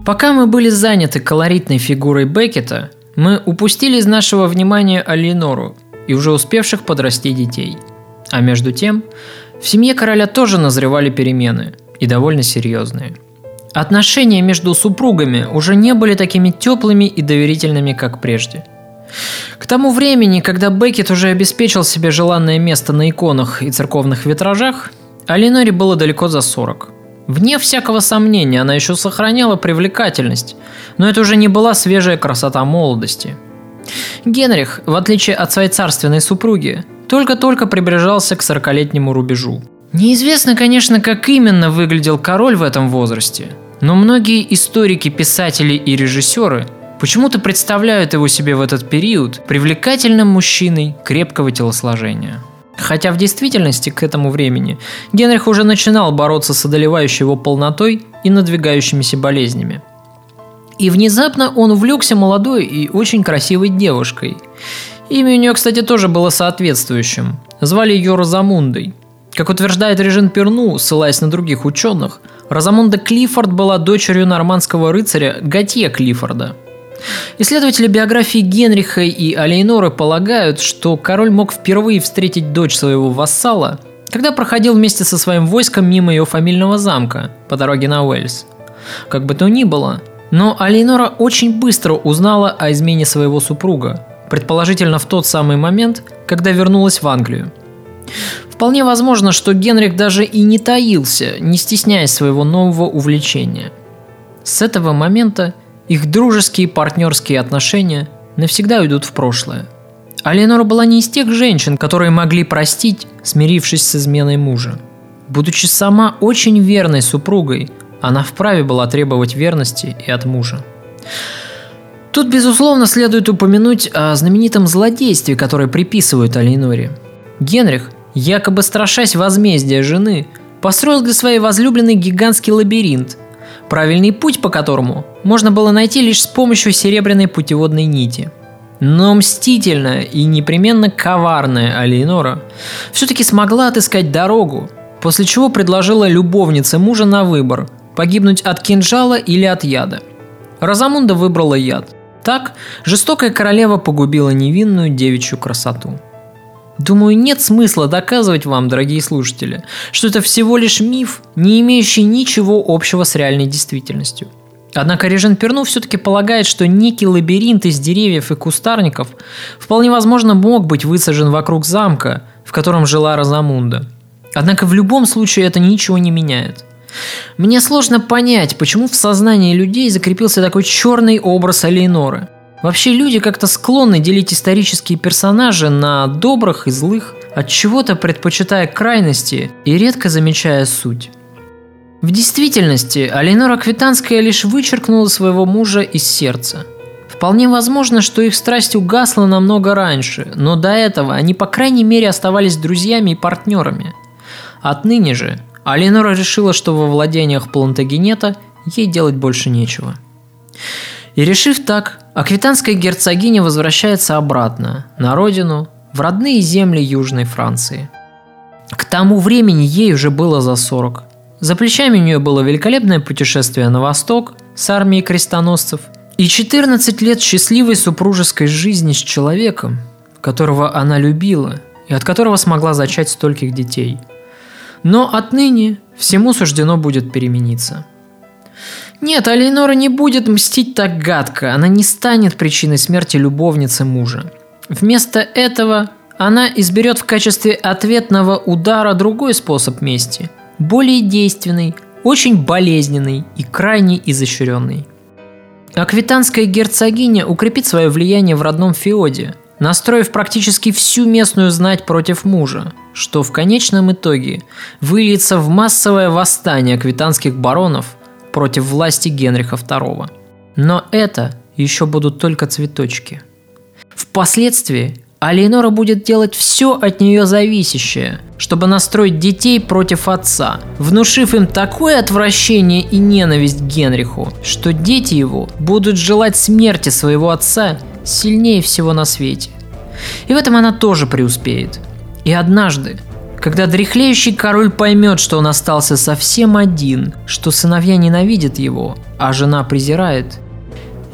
Пока мы были заняты колоритной фигурой Беккета, мы упустили из нашего внимания Алинору и уже успевших подрасти детей. А между тем, в семье короля тоже назревали перемены, и довольно серьезные – Отношения между супругами уже не были такими теплыми и доверительными, как прежде. К тому времени, когда Беккет уже обеспечил себе желанное место на иконах и церковных витражах, Алиноре было далеко за 40. Вне всякого сомнения, она еще сохраняла привлекательность, но это уже не была свежая красота молодости. Генрих, в отличие от своей царственной супруги, только-только приближался к 40-летнему рубежу. Неизвестно, конечно, как именно выглядел король в этом возрасте, но многие историки, писатели и режиссеры почему-то представляют его себе в этот период привлекательным мужчиной крепкого телосложения. Хотя в действительности к этому времени Генрих уже начинал бороться с одолевающей его полнотой и надвигающимися болезнями. И внезапно он увлекся молодой и очень красивой девушкой. Имя у нее, кстати, тоже было соответствующим. Звали ее Розамундой – как утверждает Режин Перну, ссылаясь на других ученых, Розамунда Клиффорд была дочерью нормандского рыцаря Готье Клиффорда. Исследователи биографии Генриха и Алейноры полагают, что король мог впервые встретить дочь своего вассала, когда проходил вместе со своим войском мимо ее фамильного замка по дороге на Уэльс. Как бы то ни было, но Алейнора очень быстро узнала о измене своего супруга, предположительно в тот самый момент, когда вернулась в Англию – Вполне возможно, что Генрих даже и не таился, не стесняясь своего нового увлечения. С этого момента их дружеские и партнерские отношения навсегда уйдут в прошлое. А Ленора была не из тех женщин, которые могли простить, смирившись с изменой мужа. Будучи сама очень верной супругой, она вправе была требовать верности и от мужа. Тут, безусловно, следует упомянуть о знаменитом злодействе, которое приписывают Алиноре. Генрих – якобы страшась возмездия жены, построил для своей возлюбленной гигантский лабиринт, правильный путь по которому можно было найти лишь с помощью серебряной путеводной нити. Но мстительная и непременно коварная Алиенора все-таки смогла отыскать дорогу, после чего предложила любовнице мужа на выбор – погибнуть от кинжала или от яда. Розамунда выбрала яд. Так жестокая королева погубила невинную девичью красоту – Думаю, нет смысла доказывать вам, дорогие слушатели, что это всего лишь миф, не имеющий ничего общего с реальной действительностью. Однако Режен Перну все-таки полагает, что некий лабиринт из деревьев и кустарников вполне возможно мог быть высажен вокруг замка, в котором жила Розамунда. Однако в любом случае это ничего не меняет. Мне сложно понять, почему в сознании людей закрепился такой черный образ Алейноры – Вообще люди как-то склонны делить исторические персонажи на добрых и злых, от чего-то предпочитая крайности и редко замечая суть. В действительности Алинора Квитанская лишь вычеркнула своего мужа из сердца. Вполне возможно, что их страсть угасла намного раньше, но до этого они по крайней мере оставались друзьями и партнерами. Отныне же Алинора решила, что во владениях Плантагенета ей делать больше нечего. И решив так, аквитанская герцогиня возвращается обратно, на родину, в родные земли Южной Франции. К тому времени ей уже было за 40. За плечами у нее было великолепное путешествие на восток с армией крестоносцев и 14 лет счастливой супружеской жизни с человеком, которого она любила и от которого смогла зачать стольких детей. Но отныне всему суждено будет перемениться – нет, Алейнора не будет мстить так гадко, она не станет причиной смерти любовницы мужа. Вместо этого она изберет в качестве ответного удара другой способ мести, более действенный, очень болезненный и крайне изощренный. Аквитанская герцогиня укрепит свое влияние в родном Феоде, настроив практически всю местную знать против мужа, что в конечном итоге выльется в массовое восстание аквитанских баронов – против власти Генриха II. Но это еще будут только цветочки. Впоследствии Алейнора будет делать все от нее зависящее, чтобы настроить детей против отца, внушив им такое отвращение и ненависть к Генриху, что дети его будут желать смерти своего отца сильнее всего на свете. И в этом она тоже преуспеет. И однажды, когда дряхлеющий король поймет, что он остался совсем один, что сыновья ненавидят его, а жена презирает,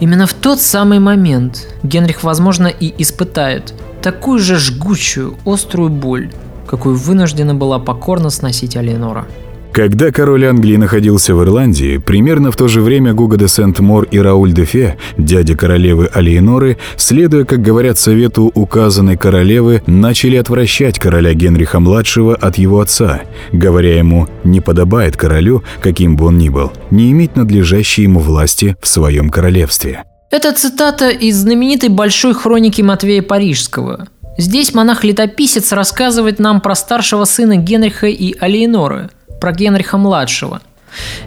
именно в тот самый момент Генрих, возможно, и испытает такую же жгучую, острую боль, какую вынуждена была покорно сносить Алиенора. Когда король Англии находился в Ирландии, примерно в то же время Гуго де Сент-Мор и Рауль де Фе, дядя королевы Алиеноры, следуя, как говорят, совету указанной королевы, начали отвращать короля Генриха-младшего от его отца, говоря ему «не подобает королю, каким бы он ни был, не иметь надлежащей ему власти в своем королевстве». Это цитата из знаменитой большой хроники Матвея Парижского. Здесь монах-летописец рассказывает нам про старшего сына Генриха и Алиеноры – про Генриха-младшего.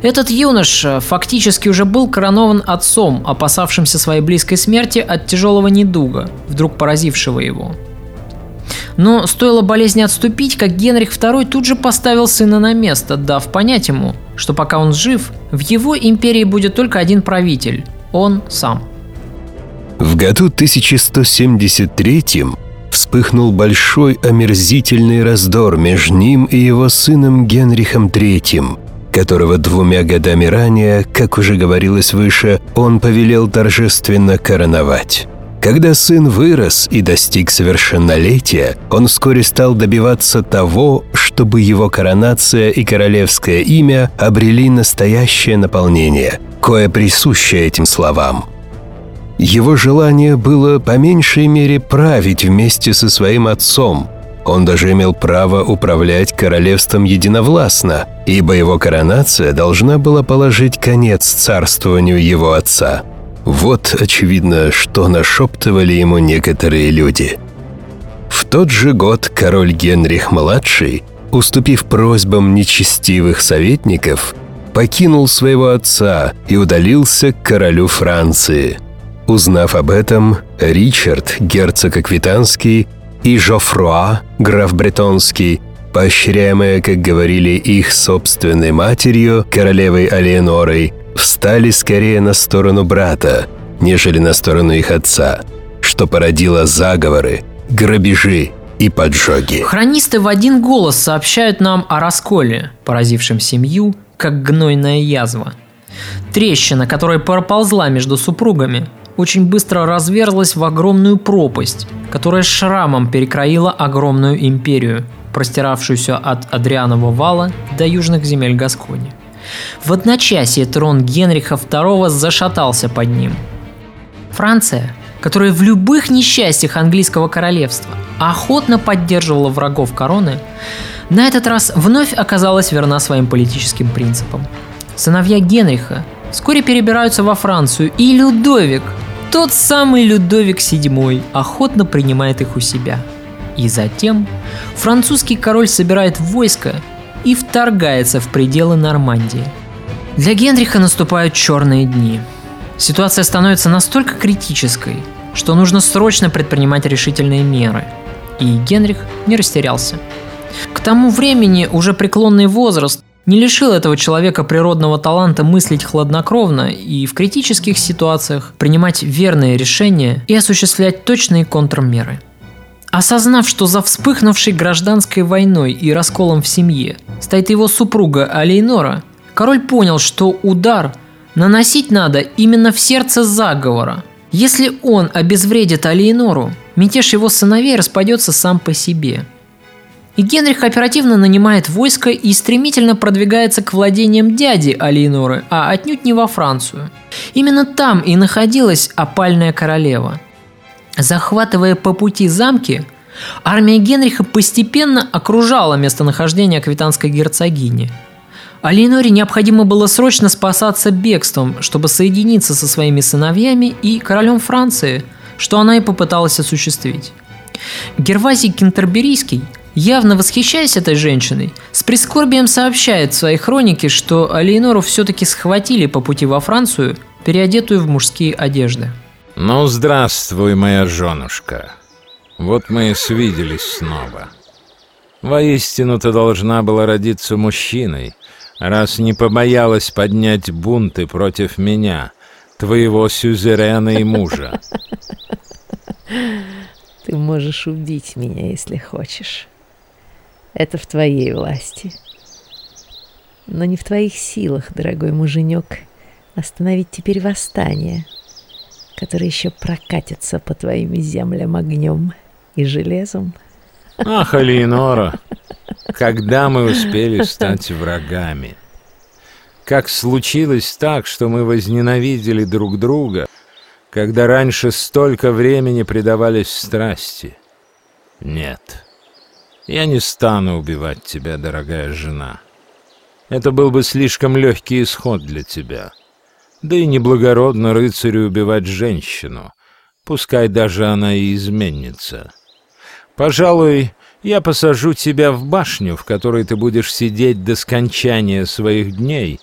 Этот юноша фактически уже был коронован отцом, опасавшимся своей близкой смерти от тяжелого недуга, вдруг поразившего его. Но стоило болезни отступить, как Генрих II тут же поставил сына на место, дав понять ему, что пока он жив, в его империи будет только один правитель – он сам. В году 1173 вспыхнул большой омерзительный раздор между ним и его сыном Генрихом III, которого двумя годами ранее, как уже говорилось выше, он повелел торжественно короновать. Когда сын вырос и достиг совершеннолетия, он вскоре стал добиваться того, чтобы его коронация и королевское имя обрели настоящее наполнение, кое присуще этим словам – его желание было по меньшей мере править вместе со своим отцом. Он даже имел право управлять королевством единовластно, ибо его коронация должна была положить конец царствованию его отца. Вот, очевидно, что нашептывали ему некоторые люди. В тот же год король Генрих-младший, уступив просьбам нечестивых советников, покинул своего отца и удалился к королю Франции – Узнав об этом, Ричард, герцог Аквитанский, и Жофруа, граф Бретонский, поощряемые, как говорили их собственной матерью, королевой Алиенорой, встали скорее на сторону брата, нежели на сторону их отца, что породило заговоры, грабежи и поджоги. Хронисты в один голос сообщают нам о расколе, поразившем семью, как гнойная язва. Трещина, которая проползла между супругами, очень быстро разверзлась в огромную пропасть, которая шрамом перекроила огромную империю, простиравшуюся от Адрианова вала до южных земель Гаскони. В одночасье трон Генриха II зашатался под ним. Франция, которая в любых несчастьях английского королевства охотно поддерживала врагов короны, на этот раз вновь оказалась верна своим политическим принципам. Сыновья Генриха вскоре перебираются во Францию, и Людовик, тот самый Людовик VII охотно принимает их у себя. И затем французский король собирает войско и вторгается в пределы Нормандии. Для Генриха наступают черные дни. Ситуация становится настолько критической, что нужно срочно предпринимать решительные меры. И Генрих не растерялся. К тому времени уже преклонный возраст не лишил этого человека природного таланта мыслить хладнокровно и в критических ситуациях принимать верные решения и осуществлять точные контрмеры. Осознав, что за вспыхнувшей гражданской войной и расколом в семье стоит его супруга Алейнора, король понял, что удар наносить надо именно в сердце заговора. Если он обезвредит Алейнору, мятеж его сыновей распадется сам по себе – и Генрих оперативно нанимает войско и стремительно продвигается к владениям дяди Алиеноры, а отнюдь не во Францию. Именно там и находилась опальная королева. Захватывая по пути замки, армия Генриха постепенно окружала местонахождение аквитанской герцогини. Алиеноре необходимо было срочно спасаться бегством, чтобы соединиться со своими сыновьями и королем Франции, что она и попыталась осуществить. Гервазий Кентерберийский – явно восхищаясь этой женщиной, с прискорбием сообщает в своей хронике, что Алейнору все-таки схватили по пути во Францию, переодетую в мужские одежды. Ну, здравствуй, моя женушка. Вот мы и свиделись снова. Воистину ты должна была родиться мужчиной, раз не побоялась поднять бунты против меня, твоего сюзерена и мужа. [laughs] Ты можешь убить меня, если хочешь. Это в твоей власти. Но не в твоих силах, дорогой муженек, остановить теперь восстание, которое еще прокатится по твоим землям огнем и железом. Ах, Алиенора, когда мы успели стать врагами? Как случилось так, что мы возненавидели друг друга, когда раньше столько времени предавались страсти? Нет. Я не стану убивать тебя, дорогая жена. Это был бы слишком легкий исход для тебя. Да и неблагородно рыцарю убивать женщину, пускай даже она и изменится. Пожалуй, я посажу тебя в башню, в которой ты будешь сидеть до скончания своих дней,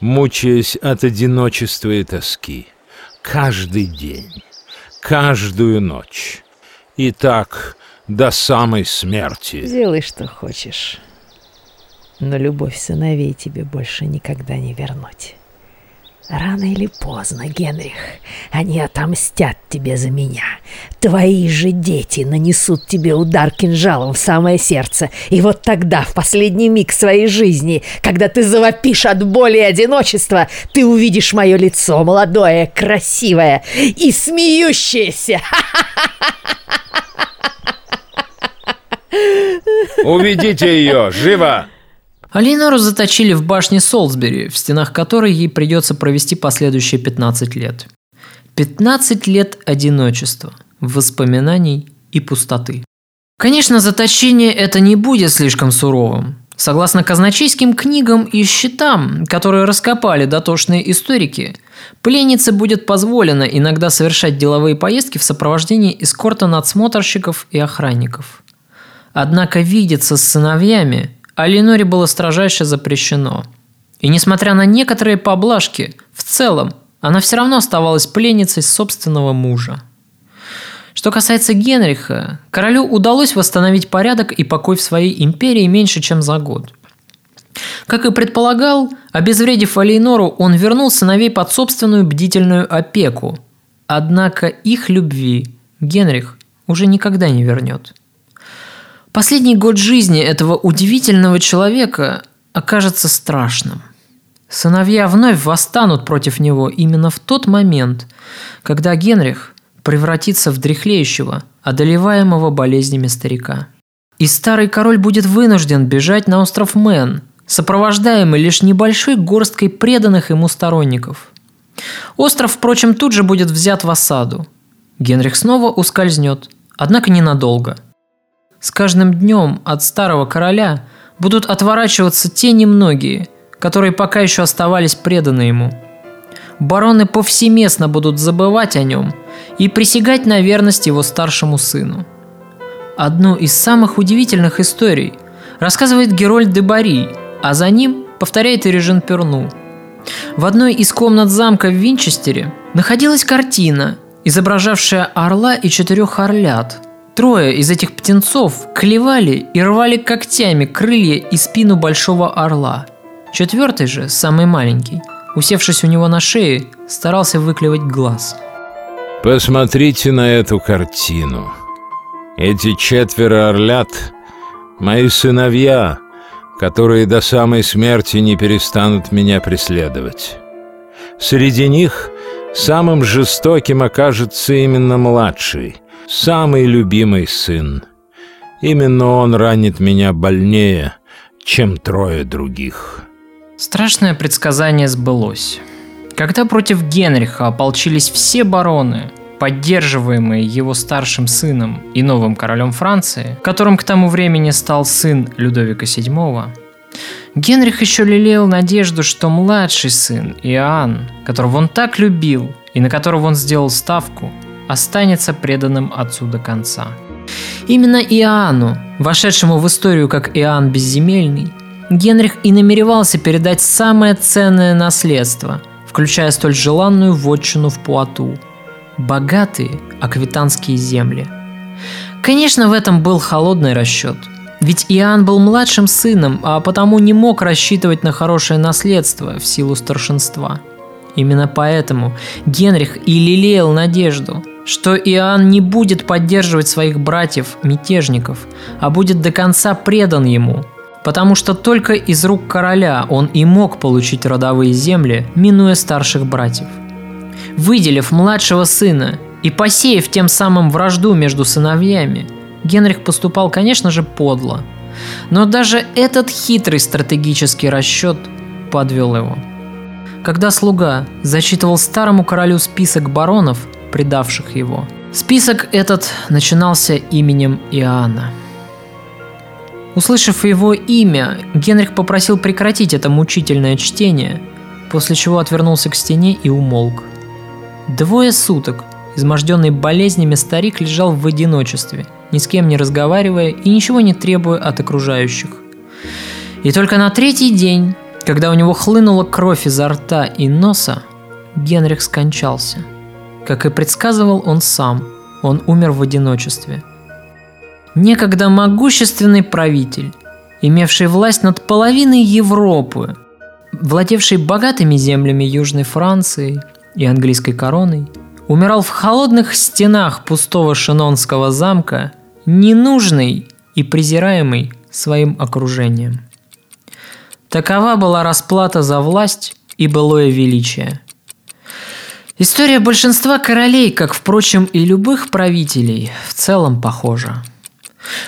мучаясь от одиночества и тоски. Каждый день, каждую ночь. И так до самой смерти. Делай, что хочешь. Но любовь сыновей тебе больше никогда не вернуть. Рано или поздно, Генрих, они отомстят тебе за меня. Твои же дети нанесут тебе удар кинжалом в самое сердце. И вот тогда, в последний миг своей жизни, когда ты завопишь от боли и одиночества, ты увидишь мое лицо, молодое, красивое и смеющееся. [laughs] Уведите ее, живо! Алинору заточили в башне Солсбери, в стенах которой ей придется провести последующие 15 лет. 15 лет одиночества, воспоминаний и пустоты. Конечно, заточение это не будет слишком суровым. Согласно казначейским книгам и счетам, которые раскопали дотошные историки, пленнице будет позволено иногда совершать деловые поездки в сопровождении эскорта надсмотрщиков и охранников – Однако видеться с сыновьями Алиноре было строжайше запрещено. И несмотря на некоторые поблажки, в целом она все равно оставалась пленницей собственного мужа. Что касается Генриха, королю удалось восстановить порядок и покой в своей империи меньше, чем за год. Как и предполагал, обезвредив Алейнору, он вернул сыновей под собственную бдительную опеку. Однако их любви Генрих уже никогда не вернет. Последний год жизни этого удивительного человека окажется страшным. Сыновья вновь восстанут против него именно в тот момент, когда Генрих превратится в дряхлеющего, одолеваемого болезнями старика. И старый король будет вынужден бежать на остров Мэн, сопровождаемый лишь небольшой горсткой преданных ему сторонников. Остров, впрочем, тут же будет взят в осаду. Генрих снова ускользнет, однако ненадолго – с каждым днем от старого короля будут отворачиваться те немногие, которые пока еще оставались преданы ему. Бароны повсеместно будут забывать о нем и присягать на верность его старшему сыну. Одну из самых удивительных историй рассказывает Герольд де Бари, а за ним повторяет и Режен Перну. В одной из комнат замка в Винчестере находилась картина, изображавшая орла и четырех орлят. Трое из этих птенцов клевали и рвали когтями крылья и спину большого орла. Четвертый же, самый маленький, усевшись у него на шее, старался выклевать глаз. Посмотрите на эту картину. Эти четверо орлят — мои сыновья, которые до самой смерти не перестанут меня преследовать. Среди них самым жестоким окажется именно младший, самый любимый сын. Именно он ранит меня больнее, чем трое других. Страшное предсказание сбылось. Когда против Генриха ополчились все бароны, поддерживаемые его старшим сыном и новым королем Франции, которым к тому времени стал сын Людовика VII, Генрих еще лелеял надежду, что младший сын Иоанн, которого он так любил и на которого он сделал ставку, останется преданным отцу до конца. Именно Иоанну, вошедшему в историю как Иоанн Безземельный, Генрих и намеревался передать самое ценное наследство, включая столь желанную вотчину в Пуату – богатые аквитанские земли. Конечно, в этом был холодный расчет. Ведь Иоанн был младшим сыном, а потому не мог рассчитывать на хорошее наследство в силу старшинства. Именно поэтому Генрих и лелеял надежду, что Иоанн не будет поддерживать своих братьев-мятежников, а будет до конца предан ему, потому что только из рук короля он и мог получить родовые земли, минуя старших братьев – Выделив младшего сына и посеяв тем самым вражду между сыновьями, Генрих поступал, конечно же, подло. Но даже этот хитрый стратегический расчет подвел его. Когда слуга зачитывал старому королю список баронов, предавших его, список этот начинался именем Иоанна. Услышав его имя, Генрих попросил прекратить это мучительное чтение, после чего отвернулся к стене и умолк – Двое суток изможденный болезнями старик лежал в одиночестве, ни с кем не разговаривая и ничего не требуя от окружающих. И только на третий день, когда у него хлынула кровь изо рта и носа, Генрих скончался. Как и предсказывал он сам, он умер в одиночестве. Некогда могущественный правитель, имевший власть над половиной Европы, владевший богатыми землями Южной Франции – и английской короной, умирал в холодных стенах пустого Шинонского замка, ненужный и презираемый своим окружением. Такова была расплата за власть и былое величие. История большинства королей, как, впрочем, и любых правителей, в целом похожа.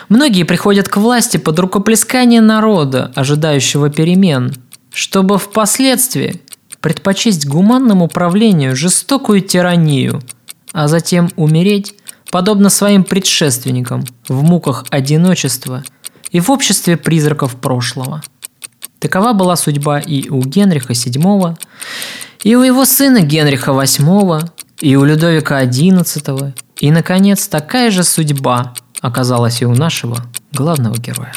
Многие приходят к власти под рукоплескание народа, ожидающего перемен, чтобы впоследствии предпочесть гуманному правлению жестокую тиранию, а затем умереть, подобно своим предшественникам, в муках одиночества и в обществе призраков прошлого. Такова была судьба и у Генриха VII, и у его сына Генриха VIII, и у Людовика XI, и, наконец, такая же судьба оказалась и у нашего главного героя.